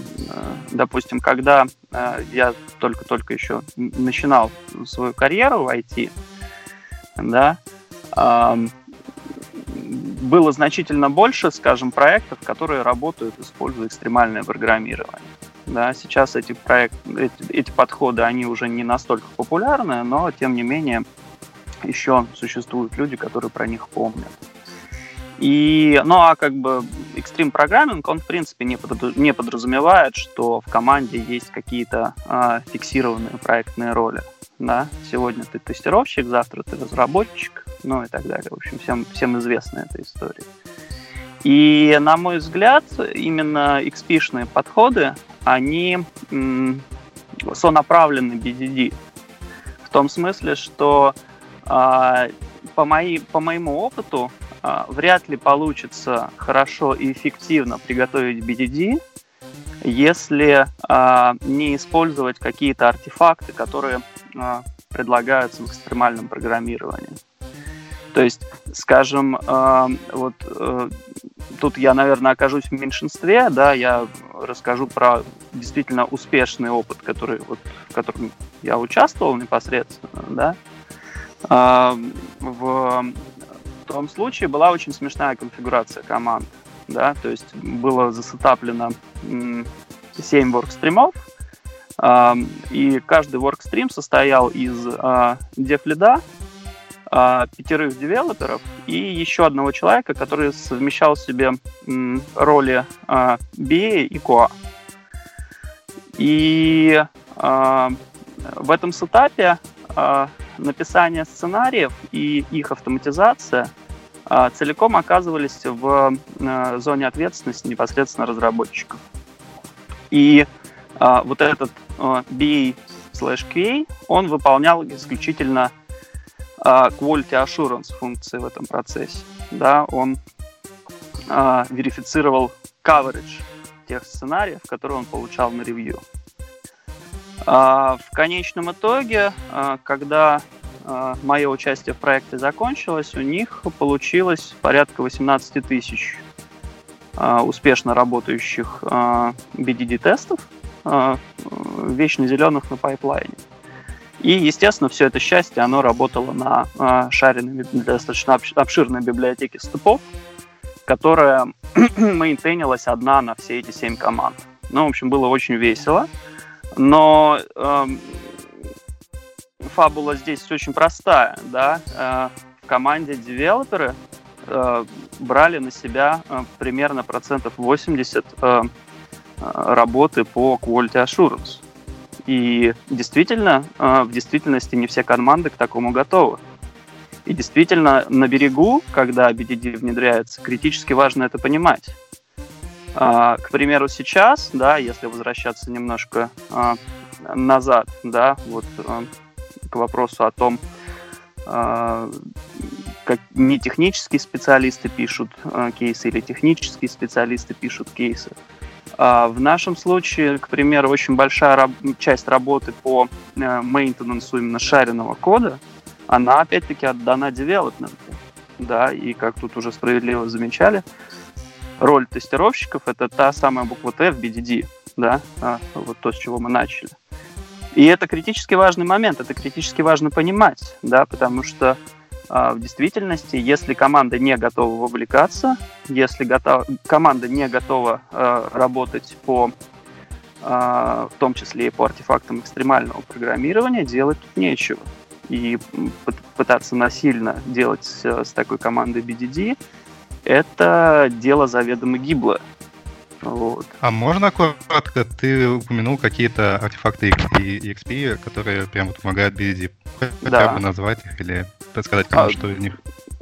допустим, когда э, я только-только еще начинал свою карьеру в IT, да, ам, было значительно больше, скажем, проектов, которые работают, используя экстремальное программирование. Да, сейчас эти, проект, эти, эти подходы, они уже не настолько популярны, но, тем не менее, еще существуют люди, которые про них помнят. И, ну, а как бы экстрим программинг, он, в принципе, не, подразу- не подразумевает, что в команде есть какие-то а, фиксированные проектные роли. Да? Сегодня ты тестировщик, завтра ты разработчик, ну и так далее. В общем, всем, всем известна эта история. И, на мой взгляд, именно XP-шные подходы, они м, сонаправлены BDD. В том смысле, что а, по, моей, по моему опыту а, вряд ли получится хорошо и эффективно приготовить BDD, если а, не использовать какие-то артефакты, которые а, предлагаются в экстремальном программировании. То есть, скажем, а, вот э, тут я, наверное, окажусь в меньшинстве, да, я расскажу про действительно успешный опыт, который, вот, в котором я участвовал непосредственно, да. А, в том случае была очень смешная конфигурация команд, да, то есть было засетаплено м, 7 воркстримов, и каждый воркстрим состоял из а, дефлида, а, пятерых девелоперов и еще одного человека, который совмещал в себе роли а, BA и QA. И а, в этом сетапе написание сценариев и их автоматизация целиком оказывались в зоне ответственности непосредственно разработчиков. И вот этот а, BA slash он выполнял исключительно а, quality assurance функции в этом процессе. Да, он а, верифицировал coverage тех сценариев, которые он получал на ревью. А, в конечном итоге, а, когда а, мое участие в проекте закончилось, у них получилось порядка 18 тысяч а, успешно работающих а, BDD-тестов, а, вечно зеленых на пайплайне. И, естественно, все это счастье, оно работало на а, шаренной, достаточно обш- обширной библиотеке степов, которая [CLEARS THROAT] мейнтейнилась одна на все эти семь команд. Ну, в общем, было очень весело. Но эм, фабула здесь очень простая, да. Э, в команде девелоперы э, брали на себя э, примерно процентов 80 э, э, работы по quality assurance. И действительно, э, в действительности не все команды к такому готовы. И действительно, на берегу, когда BDD внедряется, критически важно это понимать. А, К примеру, сейчас, да, если возвращаться немножко а, назад, да, вот а, к вопросу о том, как не технические специалисты пишут кейсы или технические специалисты пишут кейсы. А, В нашем случае, к примеру, очень большая часть работы по э, мейнтенансу именно шаренного кода, она опять-таки отдана девелопменту. Да, и как тут уже справедливо замечали, роль тестировщиков это та самая буква Т в BDD, да, а, вот то, с чего мы начали. И это критически важный момент, это критически важно понимать, да, потому что в действительности, если команда не готова вовлекаться, если готов, команда не готова э, работать по, э, в том числе и по артефактам экстремального программирования, делать тут нечего. И пытаться насильно делать с такой командой BDD – это дело заведомо гиблое. Вот. А можно коротко, ты упомянул какие-то артефакты и EXP, которые прям вот помогают BDD. Хотя да. бы назвать их или рассказать кому а, что из них?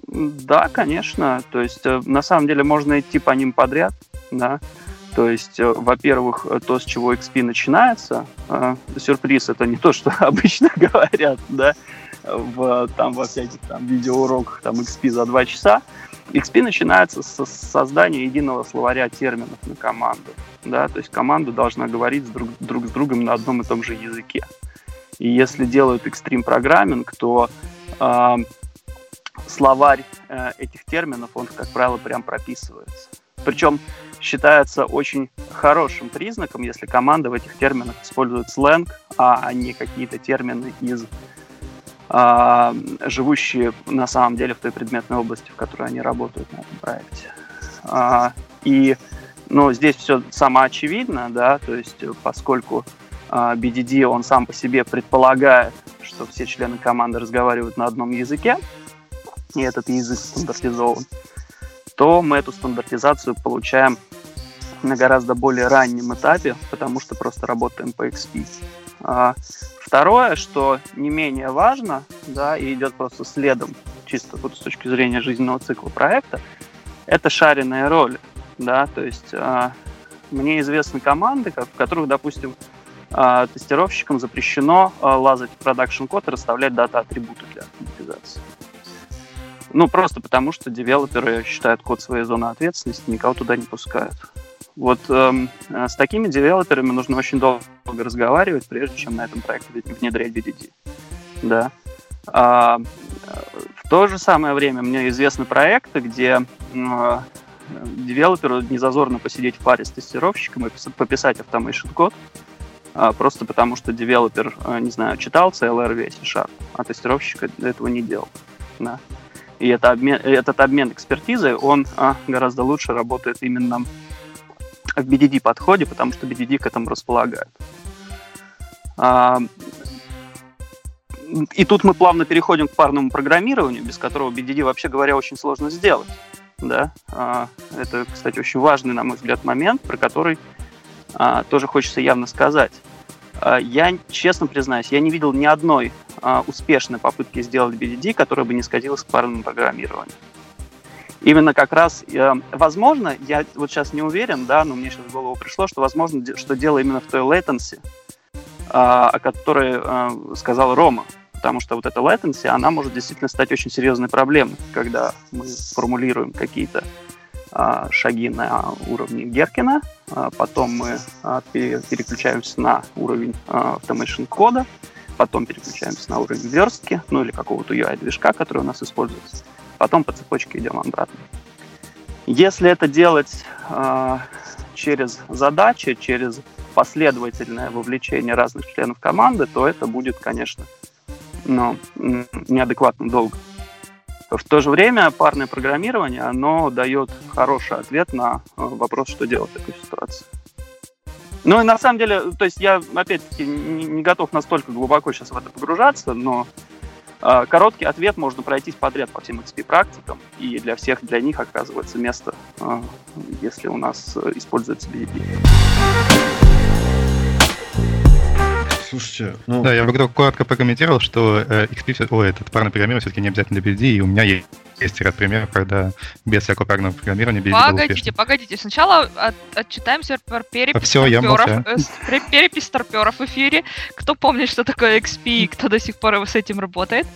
Да, конечно. То есть, э, на самом деле, можно идти по ним подряд, да. То есть, э, во-первых, то, с чего XP начинается, э, сюрприз это не то, что [LAUGHS] обычно [LAUGHS] говорят, да, в, там, во всяких там видеоуроках там XP за два часа. XP начинается с создания единого словаря терминов на команду. Да? То есть команда должна говорить друг, друг с другом на одном и том же языке. И если делают экстрим программинг, то э, словарь э, этих терминов, он, как правило, прям прописывается. Причем считается очень хорошим признаком, если команда в этих терминах использует сленг, а не какие-то термины из а, живущие на самом деле в той предметной области, в которой они работают на этом проекте. А, и ну, здесь все самоочевидно, да, то есть поскольку а, BDD, он сам по себе предполагает, что все члены команды разговаривают на одном языке, и этот язык стандартизован, то мы эту стандартизацию получаем на гораздо более раннем этапе, потому что просто работаем по XP. Второе, что не менее важно, да, и идет просто следом, чисто вот с точки зрения жизненного цикла проекта, это шаренные роли, да, то есть э, мне известны команды, в которых, допустим, э, тестировщикам запрещено лазать в продакшн код и расставлять дата-атрибуты для автоматизации. Ну, просто потому что девелоперы считают код своей зоны ответственности, никого туда не пускают. Вот эм, э, с такими девелоперами нужно очень долго разговаривать, прежде чем на этом проекте внедрять BDD. Да. А, в то же самое время мне известны проекты, где э, девелоперу не зазорно посидеть в паре с тестировщиком и пописать automation код, э, просто потому что девелопер, э, не знаю, читал CLR весь C-Sharp, а тестировщик этого не делал. Да. И это обмен, этот обмен экспертизой, он э, гораздо лучше работает именно в BDD подходе, потому что BDD к этому располагает. А, и тут мы плавно переходим к парному программированию, без которого BDD, вообще говоря, очень сложно сделать. Да? А, это, кстати, очень важный, на мой взгляд, момент, про который а, тоже хочется явно сказать. Я, честно признаюсь, я не видел ни одной успешной попытки сделать BDD, которая бы не скатилась к парному программированию именно как раз, э, возможно, я вот сейчас не уверен, да, но мне сейчас в голову пришло, что возможно, что дело именно в той latency, э, о которой э, сказал Рома. Потому что вот эта latency, она может действительно стать очень серьезной проблемой, когда мы формулируем какие-то э, шаги на уровне Геркина, э, потом мы переключаемся на уровень э, automation кода, потом переключаемся на уровень верстки, ну или какого-то UI-движка, который у нас используется потом по цепочке идем обратно. Если это делать э, через задачи, через последовательное вовлечение разных членов команды, то это будет, конечно, ну, неадекватно долго. В то же время парное программирование, оно дает хороший ответ на э, вопрос, что делать в такой ситуации. Ну и на самом деле, то есть я, опять-таки, не, не готов настолько глубоко сейчас в это погружаться, но короткий ответ можно пройтись подряд по всем XP-практикам, и для всех для них оказывается место, а, если у нас э, используется BDD. Слушайте, ну... Да, я бы коротко прокомментировал, что э, XP, ой, этот парный программирование все-таки не обязательно для BD, и у меня есть есть ряд примеров, когда без всякого парного программирования BD Погодите, погодите. Сначала от, отчитаемся про перепись Все, старперов, э, перепись старперов в эфире. Кто помнит, что такое XP, и кто до сих пор с этим работает.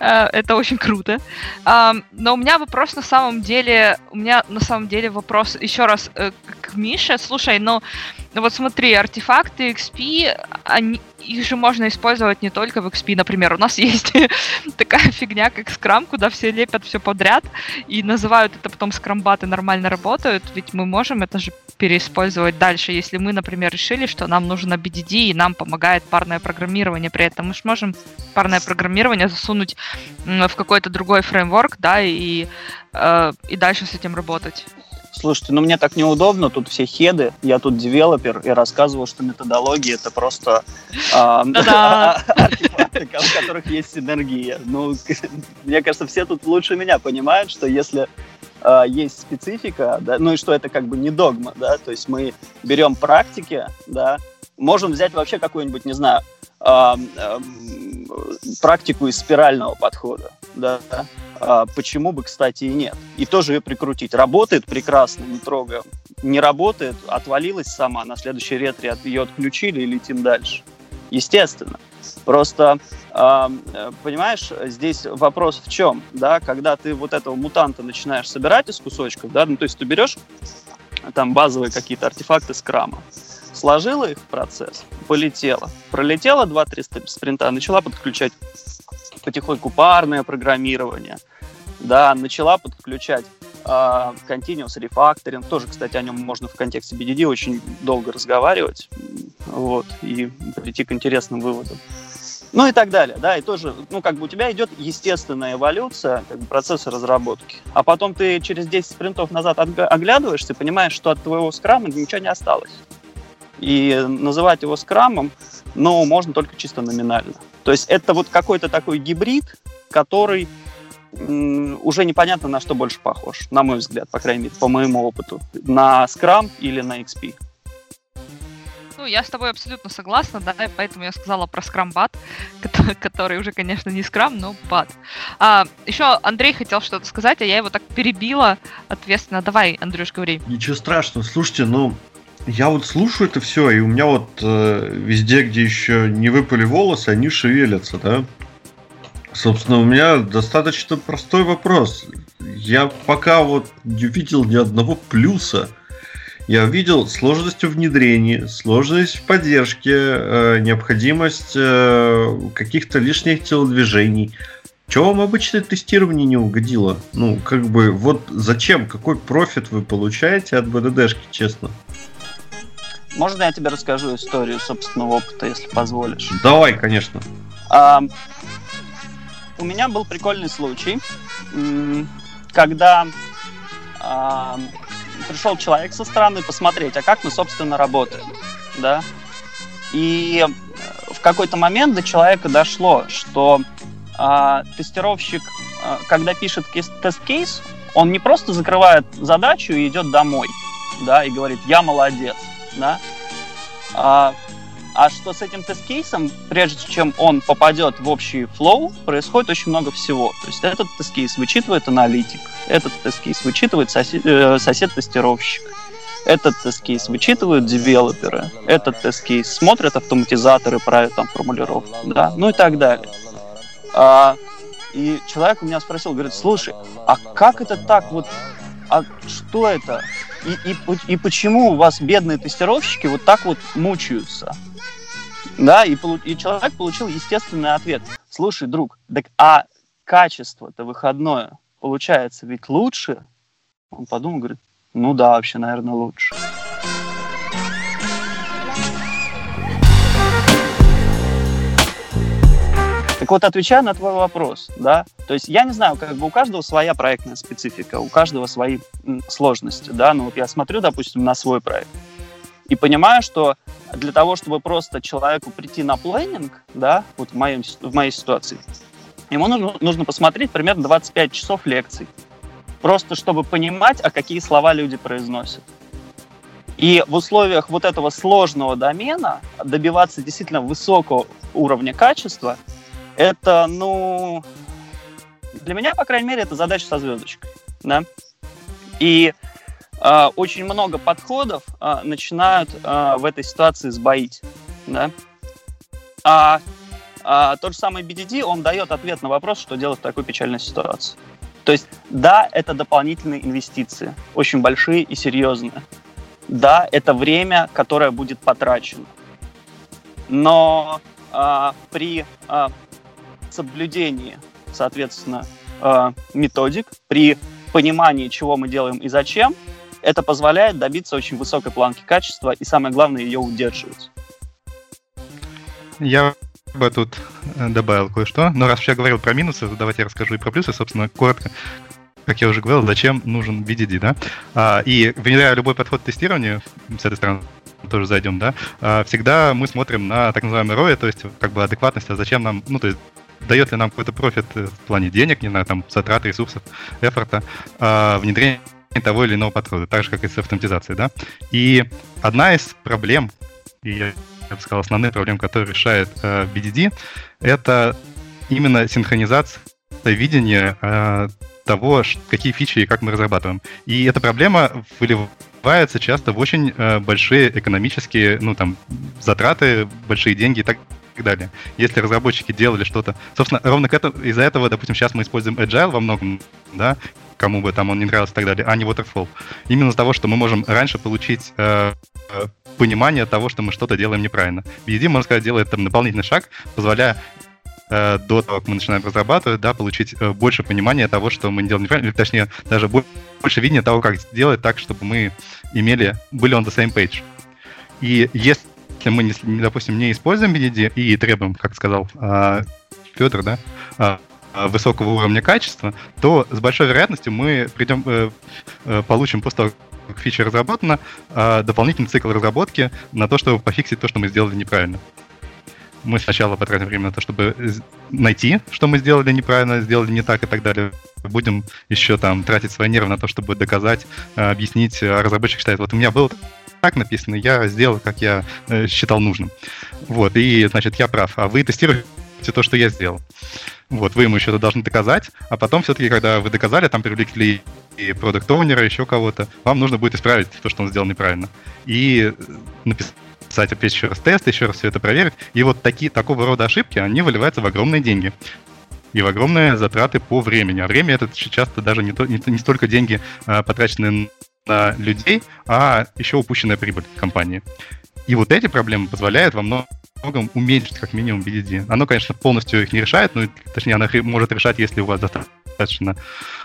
Э, это очень круто. Но у меня вопрос на самом деле, у меня на самом деле вопрос еще раз э, к Мише. Слушай, ну ну вот смотри, артефакты XP, они, их же можно использовать не только в XP. Например, у нас [LAUGHS] есть такая фигня, как скрам, куда все лепят все подряд и называют это потом скрамбаты нормально работают. Ведь мы можем это же переиспользовать дальше. Если мы, например, решили, что нам нужно BDD и нам помогает парное программирование при этом, мы же можем парное программирование засунуть в какой-то другой фреймворк, да, и, э, и дальше с этим работать. Слушайте, ну мне так неудобно, тут все хеды, я тут девелопер и рассказывал, что методология это просто [LAUGHS] [LAUGHS] артефакты, в которых есть синергия. Ну, [LAUGHS] мне кажется, все тут лучше меня понимают, что если а, есть специфика, да, ну и что это как бы не догма, да, то есть мы берем практики, да, можем взять вообще какую-нибудь, не знаю, практику из спирального подхода, да, а, почему бы, кстати, и нет. И тоже ее прикрутить. Работает прекрасно, не трогаем. Не работает, отвалилась сама, на следующей ретре ее отключили и летим дальше. Естественно. Просто, э, понимаешь, здесь вопрос в чем, да, когда ты вот этого мутанта начинаешь собирать из кусочков, да, ну, то есть ты берешь там базовые какие-то артефакты скрама, сложила их в процесс, полетела, пролетела 2-3 спринта, начала подключать потихоньку парное программирование, да, начала подключать Uh, continuous refactoring, тоже, кстати, о нем можно в контексте BDD очень долго разговаривать, вот, и прийти к интересным выводам. Ну и так далее, да, и тоже, ну, как бы у тебя идет естественная эволюция как бы, процесса разработки, а потом ты через 10 спринтов назад оглядываешься и понимаешь, что от твоего скрама ничего не осталось. И называть его скрамом, ну, можно только чисто номинально. То есть это вот какой-то такой гибрид, который уже непонятно на что больше похож, на мой взгляд, по крайней мере, по моему опыту. На Scrum или на XP. Ну, я с тобой абсолютно согласна, да, и поэтому я сказала про Scrum-бат, [LAUGHS] который уже, конечно, не Scrum, но бат. А, еще Андрей хотел что-то сказать, а я его так перебила ответственно. Давай, Андрюш, говори. Ничего страшного. Слушайте, ну, я вот слушаю это все, и у меня вот э, везде, где еще не выпали волосы, они шевелятся, да. Собственно, у меня достаточно простой вопрос. Я пока вот не видел ни одного плюса. Я видел сложность в внедрении, сложность в поддержке, э, необходимость э, каких-то лишних телодвижений. Чего вам обычное тестирование не угодило? Ну, как бы, вот зачем, какой профит вы получаете от БДДшки, честно? Можно я тебе расскажу историю собственного опыта, если позволишь? Давай, конечно. А, у меня был прикольный случай, когда а, пришел человек со стороны посмотреть, а как мы, собственно, работаем, да? И в какой-то момент до человека дошло, что а, тестировщик, а, когда пишет тест-кейс, он не просто закрывает задачу и идет домой, да, и говорит, я молодец, да, а, а что с этим тест-кейсом, прежде чем он попадет в общий flow, происходит очень много всего. То есть этот тест-кейс вычитывает аналитик, этот тест-кейс вычитывает э, сосед-тестировщик, этот тест-кейс вычитывают девелоперы, этот тест-кейс смотрят автоматизаторы, правят там формулировку, да, ну и так далее. А, и человек у меня спросил, говорит, слушай, а как это так вот, а что это? И, и, и почему у вас бедные тестировщики вот так вот мучаются? Да, и, и человек получил естественный ответ. Слушай, друг, так а качество-то выходное получается ведь лучше? Он подумал, говорит, ну да, вообще, наверное, лучше. Так вот, отвечая на твой вопрос, да, то есть я не знаю, как бы у каждого своя проектная специфика, у каждого свои сложности, да, но вот я смотрю, допустим, на свой проект и понимаю, что для того, чтобы просто человеку прийти на плейнинг, да, вот в, моем, в моей ситуации, ему нужно, нужно посмотреть примерно 25 часов лекций, просто чтобы понимать, а какие слова люди произносят. И в условиях вот этого сложного домена добиваться действительно высокого уровня качества – это, ну, для меня, по крайней мере, это задача со звездочкой, да. И э, очень много подходов э, начинают э, в этой ситуации сбоить, да. А, а тот же самый BDD, он дает ответ на вопрос, что делать в такой печальной ситуации. То есть, да, это дополнительные инвестиции, очень большие и серьезные. да, это время, которое будет потрачено. Но э, при э, соблюдении, соответственно, э, методик, при понимании, чего мы делаем и зачем, это позволяет добиться очень высокой планки качества и, самое главное, ее удерживать. Я бы тут э, добавил кое-что. Но раз я говорил про минусы, то давайте я расскажу и про плюсы. Собственно, коротко, как я уже говорил, зачем нужен BDD, да? А, и внедряя любой подход к тестированию, с этой стороны тоже зайдем, да, а, всегда мы смотрим на так называемый ROI, то есть как бы адекватность, а зачем нам, ну, то есть дает ли нам какой-то профит в плане денег, не знаю, там, затрат, ресурсов, эфорта, а, внедрение того или иного подхода, так же, как и с автоматизацией, да. И одна из проблем, и я, бы сказал, основных проблем, которые решает э, BDD, это именно синхронизация видения э, того, какие фичи и как мы разрабатываем. И эта проблема выливается часто в очень э, большие экономические, ну, там, затраты, большие деньги и так далее. Если разработчики делали что-то... Собственно, ровно к этому, из-за этого, допустим, сейчас мы используем Agile во многом, да, кому бы там он не нравился и так далее, а не Waterfall. Именно из-за того, что мы можем раньше получить э, э понимание того, что мы что-то делаем неправильно. BD, можно сказать, делает там дополнительный шаг, позволяя э, до того, как мы начинаем разрабатывать, да, получить э, больше понимания того, что мы делаем неправильно, или точнее, даже больше видения того, как сделать так, чтобы мы имели, были on the same page. И если мы, не, допустим, не используем BDD и требуем, как сказал э, Федор, да, э, высокого уровня качества, то с большой вероятностью мы придем, э, э, получим после того, как фича разработана, э, дополнительный цикл разработки на то, чтобы пофиксить то, что мы сделали неправильно мы сначала потратим время на то, чтобы найти, что мы сделали неправильно, сделали не так и так далее. Будем еще там тратить свои нервы на то, чтобы доказать, объяснить. А разработчик считает, вот у меня было так написано, я сделал, как я э, считал нужным. Вот, и, значит, я прав. А вы тестируете то, что я сделал. Вот, вы ему еще это должны доказать, а потом все-таки, когда вы доказали, там привлекли и продукт оунера еще кого-то, вам нужно будет исправить то, что он сделал неправильно. И написать писать опять еще раз тест, еще раз все это проверить. И вот такие, такого рода ошибки, они выливаются в огромные деньги и в огромные затраты по времени. А время это часто даже не, то, не, не столько деньги, а, потраченные на людей, а еще упущенная прибыль компании. И вот эти проблемы позволяют во многом уменьшить как минимум BDD. Оно, конечно, полностью их не решает, но точнее, оно может решать, если у вас достаточно,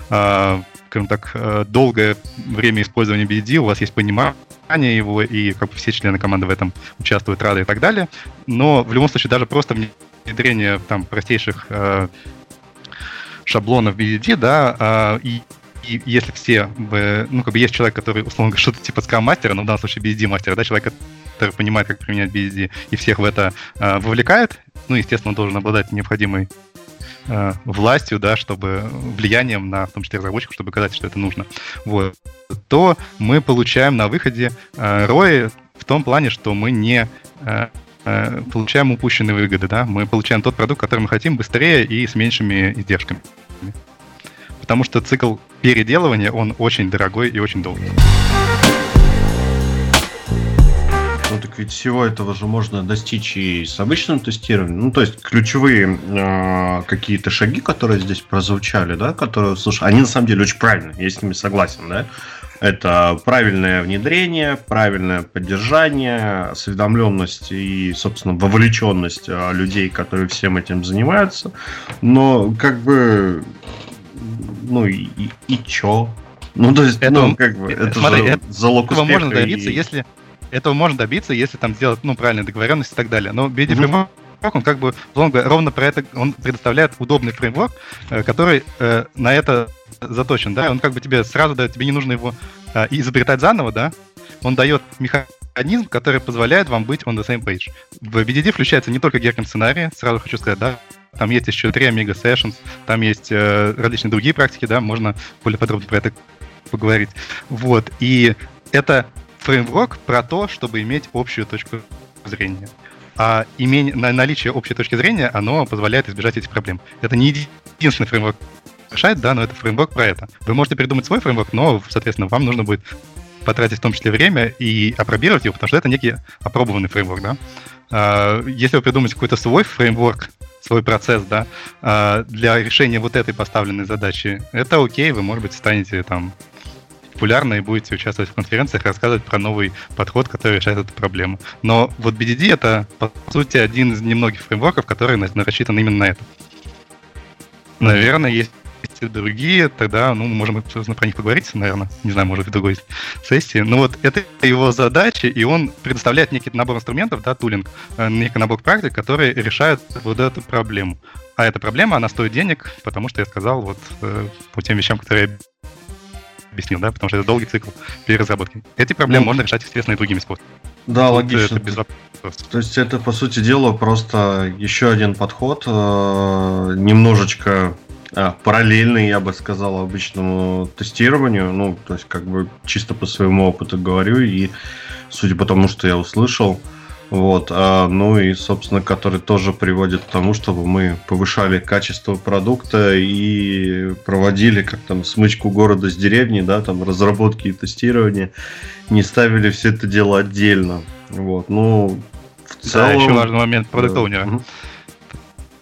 э, скажем так, э, долгое время использования BDD, у вас есть понимание его, и как бы все члены команды в этом участвуют, рады и так далее. Но в любом случае даже просто внедрение там простейших э, шаблонов BDD, да, э, и и если все, ну, как бы есть человек, который, условно что-то типа скам-мастера, но в данном случае BSD-мастера, да, человек, который понимает, как применять BSD, и всех в это э, вовлекает, ну, естественно, он должен обладать необходимой э, властью, да, чтобы влиянием на, в том числе, разработчиков, чтобы доказать, что это нужно. Вот. То мы получаем на выходе э, ROI в том плане, что мы не э, э, получаем упущенные выгоды, да, мы получаем тот продукт, который мы хотим быстрее и с меньшими издержками. Потому что цикл переделывания, он очень дорогой и очень долгий. Ну так ведь всего этого же можно достичь и с обычным тестированием. Ну то есть ключевые э, какие-то шаги, которые здесь прозвучали, да, которые, слушай, они на самом деле очень правильные, я с ними согласен, да. Это правильное внедрение, правильное поддержание, осведомленность и, собственно, вовлеченность а, людей, которые всем этим занимаются. Но как бы, ну и, и, и чё? Ну, то есть, это, ну, как бы, это смотри, же это, залог успеха. можно добиться, и... если этого можно добиться, если там сделать, ну, правильные договоренности и так далее. Но BD фреймворк, он как бы, ровно про это, он предоставляет удобный фреймворк, э, который э, на это заточен, да, он как бы тебе сразу дает, тебе не нужно его э, изобретать заново, да, он дает механизм, который позволяет вам быть on the same page. В BDD включается не только Gherkin сценарий, сразу хочу сказать, да, там есть еще 3 Amiga Sessions, там есть э, различные другие практики, да, можно более подробно про это поговорить. Вот, и это фреймворк про то, чтобы иметь общую точку зрения. А имение, наличие общей точки зрения, оно позволяет избежать этих проблем. Это не единственный фреймворк решает, да, но это фреймворк про это. Вы можете придумать свой фреймворк, но, соответственно, вам нужно будет потратить в том числе время и опробировать его, потому что это некий опробованный фреймворк, да. А, если вы придумаете какой-то свой фреймворк, свой процесс, да, а, для решения вот этой поставленной задачи, это окей, вы, может быть, станете там популярны и будете участвовать в конференциях, рассказывать про новый подход, который решает эту проблему. Но вот BDD это, по сути, один из немногих фреймворков, который рассчитан именно на это. Наверное, есть и другие, тогда ну, мы можем, собственно, про них поговорить, наверное. Не знаю, может, в другой сессии. Но вот это его задача, и он предоставляет некий набор инструментов, да, тулинг, э, некий набор практик, которые решают вот эту проблему. А эта проблема, она стоит денег, потому что я сказал вот э, по тем вещам, которые я объяснил, да, потому что это долгий цикл переразработки. Эти проблемы ну, можно решать, естественно, и другими способами. Да, Тут логично. Это без вопросов. То есть это, по сути дела, просто еще один подход, э, немножечко параллельный, я бы сказал, обычному тестированию. Ну, то есть, как бы чисто по своему опыту говорю, и судя по тому, что я услышал, вот, а, ну и, собственно, который тоже приводит к тому, чтобы мы повышали качество продукта и проводили как там смычку города с деревни, да, там разработки и тестирование, не ставили все это дело отдельно. Вот, ну, в целом... Да, еще важный момент продукт да.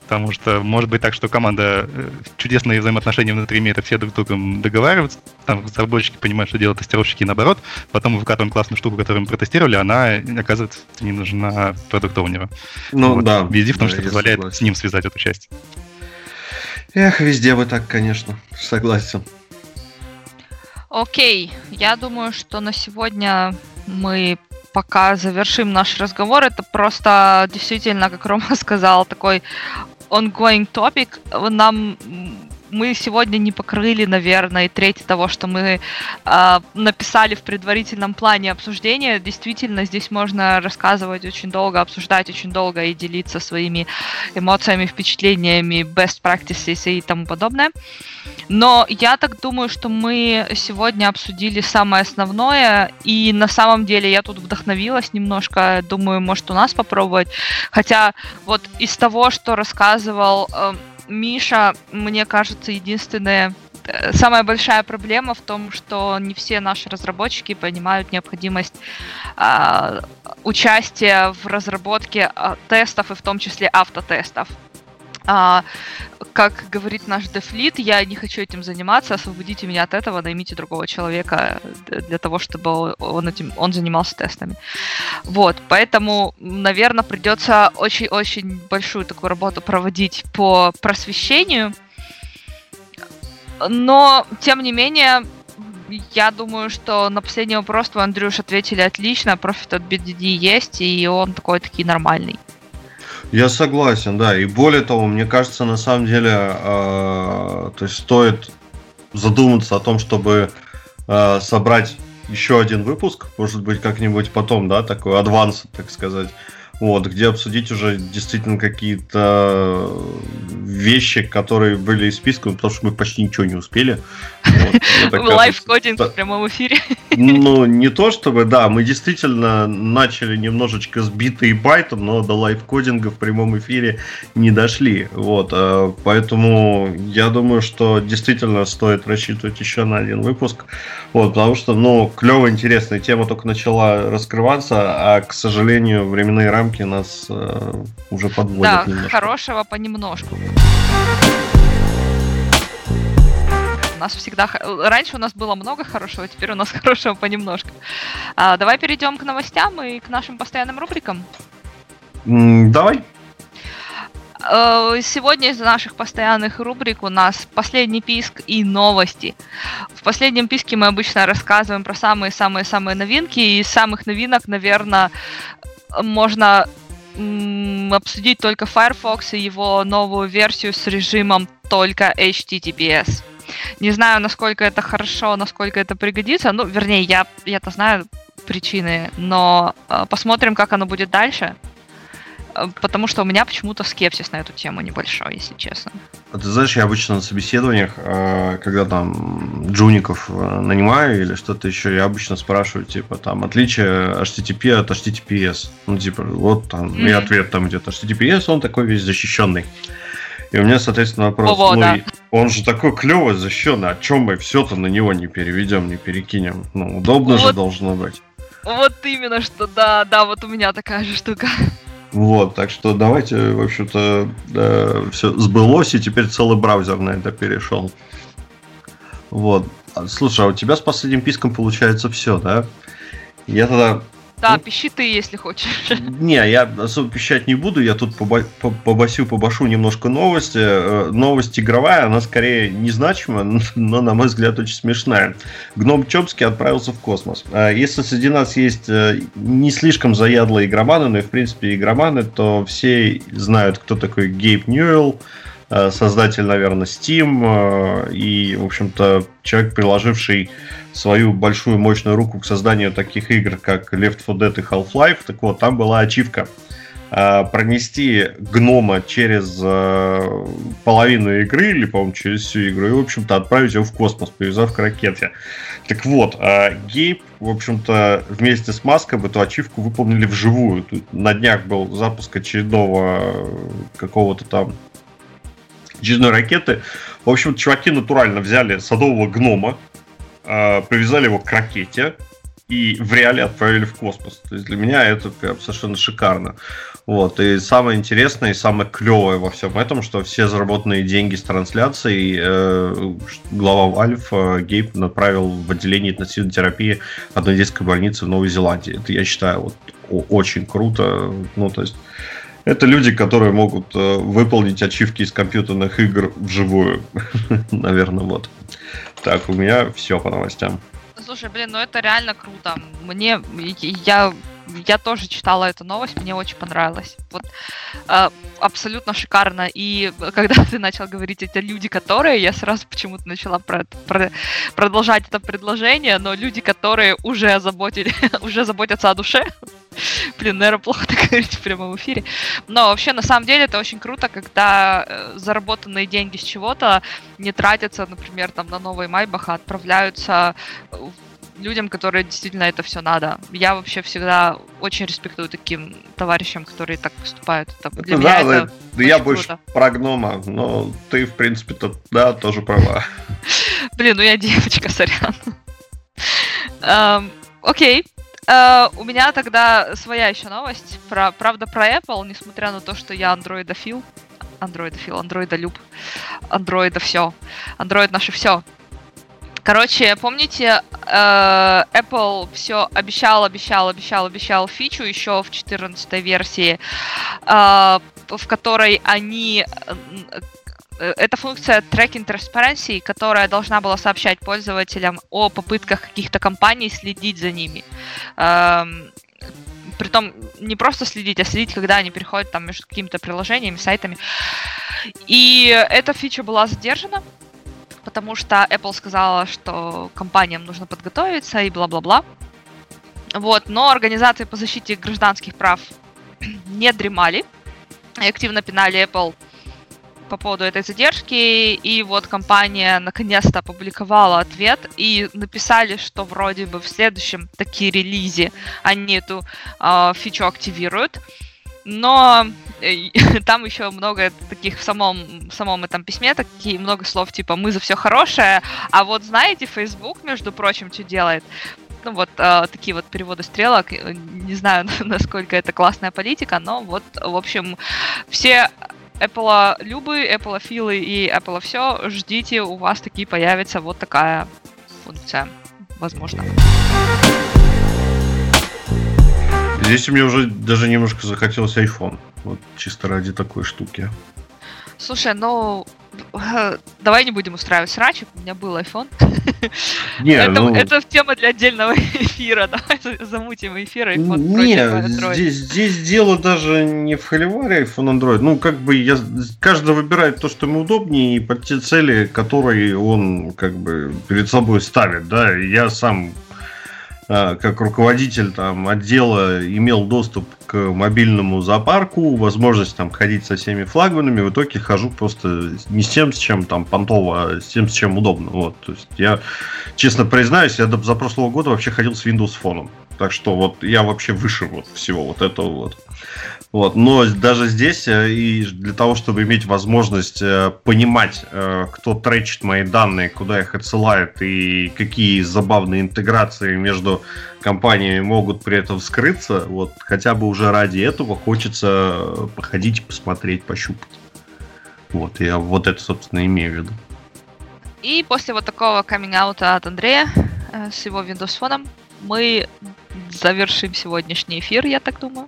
Потому что может быть так, что команда э, чудесные взаимоотношения внутри имеет, и все друг с другом договариваются. Там разработчики понимают, что делают тестировщики и наоборот. Потом мы выкатываем классную штуку, которую мы протестировали, она оказывается не нужна продукт оунера Ну вот. да. Везде, потому да, что позволяет согласен. с ним связать эту часть. Эх, везде вы так, конечно. Согласен. Окей, я думаю, что на сегодня мы пока завершим наш разговор. Это просто действительно, как Рома [LAUGHS] сказал, такой ongoing topic. Нам мы сегодня не покрыли, наверное, треть того, что мы э, написали в предварительном плане обсуждения. Действительно, здесь можно рассказывать очень долго, обсуждать очень долго и делиться своими эмоциями, впечатлениями, best practices и тому подобное. Но я так думаю, что мы сегодня обсудили самое основное, и на самом деле я тут вдохновилась немножко, думаю, может у нас попробовать. Хотя вот из того, что рассказывал э, Миша, мне кажется, единственная э, самая большая проблема в том, что не все наши разработчики понимают необходимость э, участия в разработке э, тестов и в том числе автотестов. А, как говорит наш дефлит, я не хочу этим заниматься, освободите меня от этого, наймите другого человека для того, чтобы он, этим, он занимался тестами. Вот, поэтому, наверное, придется очень-очень большую такую работу проводить по просвещению. Но, тем не менее, я думаю, что на последний вопрос твой, Андрюш, ответили отлично. Профит от BDD есть, и он такой-таки нормальный. Я согласен, да. И более того, мне кажется, на самом деле, э, то есть стоит задуматься о том, чтобы э, собрать еще один выпуск, может быть, как-нибудь потом, да, такой advanced, так сказать, вот, где обсудить уже действительно какие-то вещи, которые были из списка, потому что мы почти ничего не успели. [LAUGHS] Live coding в прямом эфире. Ну, не то чтобы, да, мы действительно начали немножечко сбитый байтом, но до live coding а в прямом эфире не дошли. Вот, э, поэтому я думаю, что действительно стоит рассчитывать еще на один выпуск. Вот, потому что, ну, клевая, интересная тема только начала раскрываться, а, к сожалению, временные рамки рамки нас э, уже подводят да, немножко. хорошего понемножку. У нас всегда... Раньше у нас было много хорошего, теперь у нас [LAUGHS] хорошего понемножку. А, давай перейдем к новостям и к нашим постоянным рубрикам. Давай. Э, сегодня из наших постоянных рубрик у нас последний писк и новости. В последнем писке мы обычно рассказываем про самые-самые-самые новинки. И из самых новинок, наверное, можно обсудить только Firefox и его новую версию с режимом только HTTPS. Не знаю, насколько это хорошо, насколько это пригодится. Ну, вернее, я, я-то знаю причины, но э, посмотрим, как оно будет дальше. Э, потому что у меня почему-то скепсис на эту тему небольшой, если честно. А ты знаешь, я обычно на собеседованиях, э, когда там джуников э, нанимаю или что-то еще, я обычно спрашиваю, типа, там, отличие HTTP от HTTPS. Ну, типа, вот там, mm-hmm. и ответ там идет. HTTPS, он такой весь защищенный. И у меня, соответственно, вопрос, Ого, ну, да. он же такой клевый, защищенный, о чем мы все-то на него не переведем, не перекинем? Ну, удобно вот, же должно быть. Вот именно что, да, да, вот у меня такая же штука. Вот, так что давайте, в общем-то, да, все сбылось, и теперь целый браузер на это перешел. Вот. А, слушай, а у тебя с последним писком получается все, да? Я тогда Да, Ну. пищи ты, если хочешь. [LAUGHS] Не, я особо пищать не буду, я тут поба- по- побасю, побашу немножко новости. Э, Новость игровая, она скорее незначима, [LAUGHS] но, на мой взгляд, очень смешная. Гном Чопский отправился в космос. А Если среди нас есть э, не слишком заядлые игроманы, но и, в принципе, игроманы, то все знают, кто такой Гейб Ньюэлл, э, создатель, наверное, Steam, э, и, в общем-то, человек, приложивший свою большую мощную руку к созданию таких игр, как Left 4 Dead и Half-Life. Так вот, там была ачивка э, пронести гнома через э, половину игры, или, по-моему, через всю игру, и, в общем-то, отправить его в космос, привязав к ракете. Так вот, э, Гейб, в общем-то, вместе с Маском эту ачивку выполнили вживую. Тут на днях был запуск очередного э, какого-то там очередной ракеты. В общем, чуваки натурально взяли садового гнома, э, привязали его к ракете и в реале отправили в космос. То есть для меня это прям совершенно шикарно. Вот. И самое интересное и самое клевое во всем этом, что все заработанные деньги с трансляцией э, глава э, Гейб направил в отделение интенсивной терапии одной детской больницы в Новой Зеландии. Это, я считаю, вот, очень круто. Ну, то есть это люди, которые могут э, выполнить ачивки из компьютерных игр вживую. [LAUGHS] Наверное, вот. Так, у меня все по новостям. Слушай, блин, ну это реально круто. Мне, я, я тоже читала эту новость, мне очень понравилось. Вот э, абсолютно шикарно. И когда [LAUGHS] ты начал говорить это люди, которые, я сразу почему-то начала про, про- продолжать это предложение, но люди, которые уже озаботили, [LAUGHS] уже заботятся о душе. [LAUGHS] Блин, наверное, плохо так говорить в прямом эфире. Но вообще, на самом деле, это очень круто, когда э, заработанные деньги с чего-то не тратятся, например, там на новый Майбах, а отправляются э, людям, которые действительно это все надо. Я вообще всегда очень респектую таким товарищам, которые так поступают. Это для Ну меня да, это да, я очень больше круто. про гнома, но ты, в принципе-то, да, тоже права. [LAUGHS] Блин, ну я девочка, сорян. Эм, Окей. Э, У меня тогда своя еще новость. Про, правда, про Apple, несмотря на то, что я андроидофил. Андроидофил, андроидолюб. Андроида все. Андроид наше все. Короче, помните, э, Apple все обещал, обещал, обещал, обещал фичу еще в 14 версии, э, в которой они э, это функция Tracking Transparency, которая должна была сообщать пользователям о попытках каких-то компаний следить за ними. Эм, Притом не просто следить, а следить, когда они переходят там между какими-то приложениями, сайтами. И эта фича была задержана, потому что Apple сказала, что компаниям нужно подготовиться и бла-бла-бла. Вот, но организации по защите гражданских прав [CLEARS THROAT] не дремали и активно пинали Apple по поводу этой задержки, и вот компания наконец-то опубликовала ответ и написали, что вроде бы в следующем таки релизе они эту э, фичу активируют, но э, [LAUGHS] там еще много таких в самом, в самом этом письме, такие много слов типа «мы за все хорошее», а вот знаете, Facebook, между прочим, что делает? Ну вот э, такие вот переводы стрелок, Э, не знаю, [LAUGHS] насколько это классная политика, но вот, в общем, все Apple любы, Apple филы и Apple все, ждите, у вас такие появится вот такая функция, возможно. Здесь мне уже даже немножко захотелось iPhone. Вот чисто ради такой штуки. Слушай, ну [LAUGHS] давай не будем устраивать срачик, у меня был iPhone. [LAUGHS] Не, это, ну, это тема для отдельного [LAUGHS] эфира. Давай за- замутим эфир iPhone Не, здесь, здесь дело даже не в холиваре iPhone Android. Ну, как бы я, каждый выбирает то, что ему удобнее, и под те цели, которые он как бы перед собой ставит. Да, я сам как руководитель там отдела имел доступ к мобильному зоопарку, возможность там ходить со всеми флагманами, в итоге хожу просто не с тем, с чем там понтово, а с тем, с чем удобно. Вот, то есть я, честно признаюсь, я до за прошлого года вообще ходил с Windows фоном. Так что вот я вообще выше вот всего вот этого вот. Вот. Но даже здесь, э, и для того, чтобы иметь возможность э, понимать, э, кто тречит мои данные, куда их отсылает и какие забавные интеграции между компаниями могут при этом вскрыться, вот хотя бы уже ради этого хочется походить, посмотреть, пощупать. Вот, я вот это, собственно, имею в виду. И после вот такого каминг-аута от Андрея с его Windows Phone мы завершим сегодняшний эфир, я так думаю.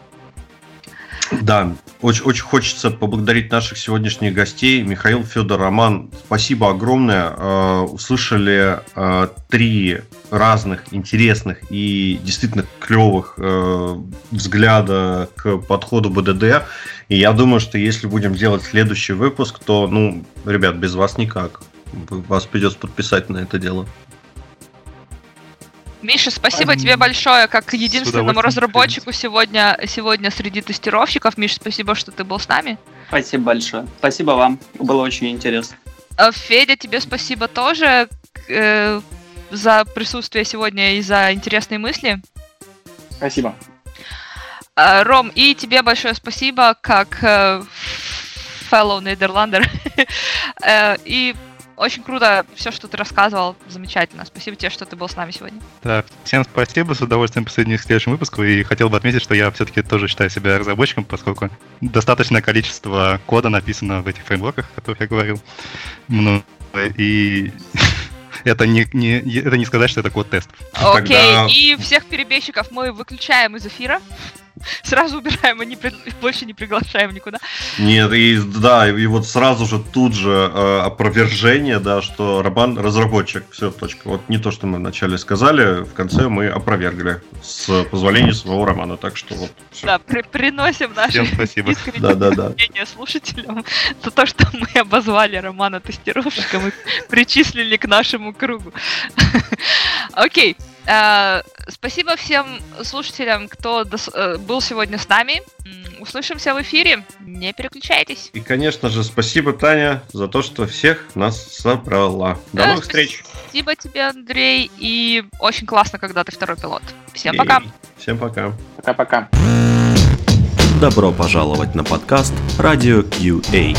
Да, очень, очень хочется поблагодарить наших сегодняшних гостей. Михаил, Федор, Роман, спасибо огромное. Э, услышали э, три разных, интересных и действительно клевых э, взгляда к подходу БДД. И я думаю, что если будем делать следующий выпуск, то, ну, ребят, без вас никак. Вас придется подписать на это дело. Миша, спасибо тебе большое, как единственному разработчику сегодня, сегодня среди тестировщиков. Миша, спасибо, что ты был с нами. Спасибо большое. Спасибо вам. Было очень интересно. А, Федя, тебе спасибо тоже э, за присутствие сегодня и за интересные мысли. Спасибо. А, Ром, и тебе большое спасибо, как э, fellow Нидерландер. э, и очень круто все, что ты рассказывал. Замечательно. Спасибо тебе, что ты был с нами сегодня. Да, всем спасибо. С удовольствием присоединюсь к следующему выпуску. И хотел бы отметить, что я все-таки тоже считаю себя разработчиком, поскольку достаточное количество кода написано в этих фреймворках, о которых я говорил. Ну, и [LAUGHS] это не, не, это не сказать, что это код-тест. Окей, Тогда... и всех перебежчиков мы выключаем из эфира. [LAUGHS] Сразу убираем, и не при... больше не приглашаем никуда. Нет, и да, и вот сразу же тут же э, опровержение, да, что Рабан разработчик. Все, точка. Вот не то, что мы вначале сказали, в конце мы опровергли с позволения своего романа. Так что вот. Все. Да, при приносим наши спасибо. да, да, да. слушателям [LAUGHS] за то, что мы обозвали романа тестировщиком и [LAUGHS] причислили к нашему кругу. Окей. Э, спасибо всем слушателям, кто э, был сегодня с нами. Услышимся в эфире. Не переключайтесь. И, конечно же, спасибо, Таня, за то, что всех нас собрала. До новых встреч. Спасибо тебе, Андрей. И очень классно, когда ты второй пилот. Всем пока. Всем пока. Пока-пока. Добро пожаловать на подкаст Радио QA.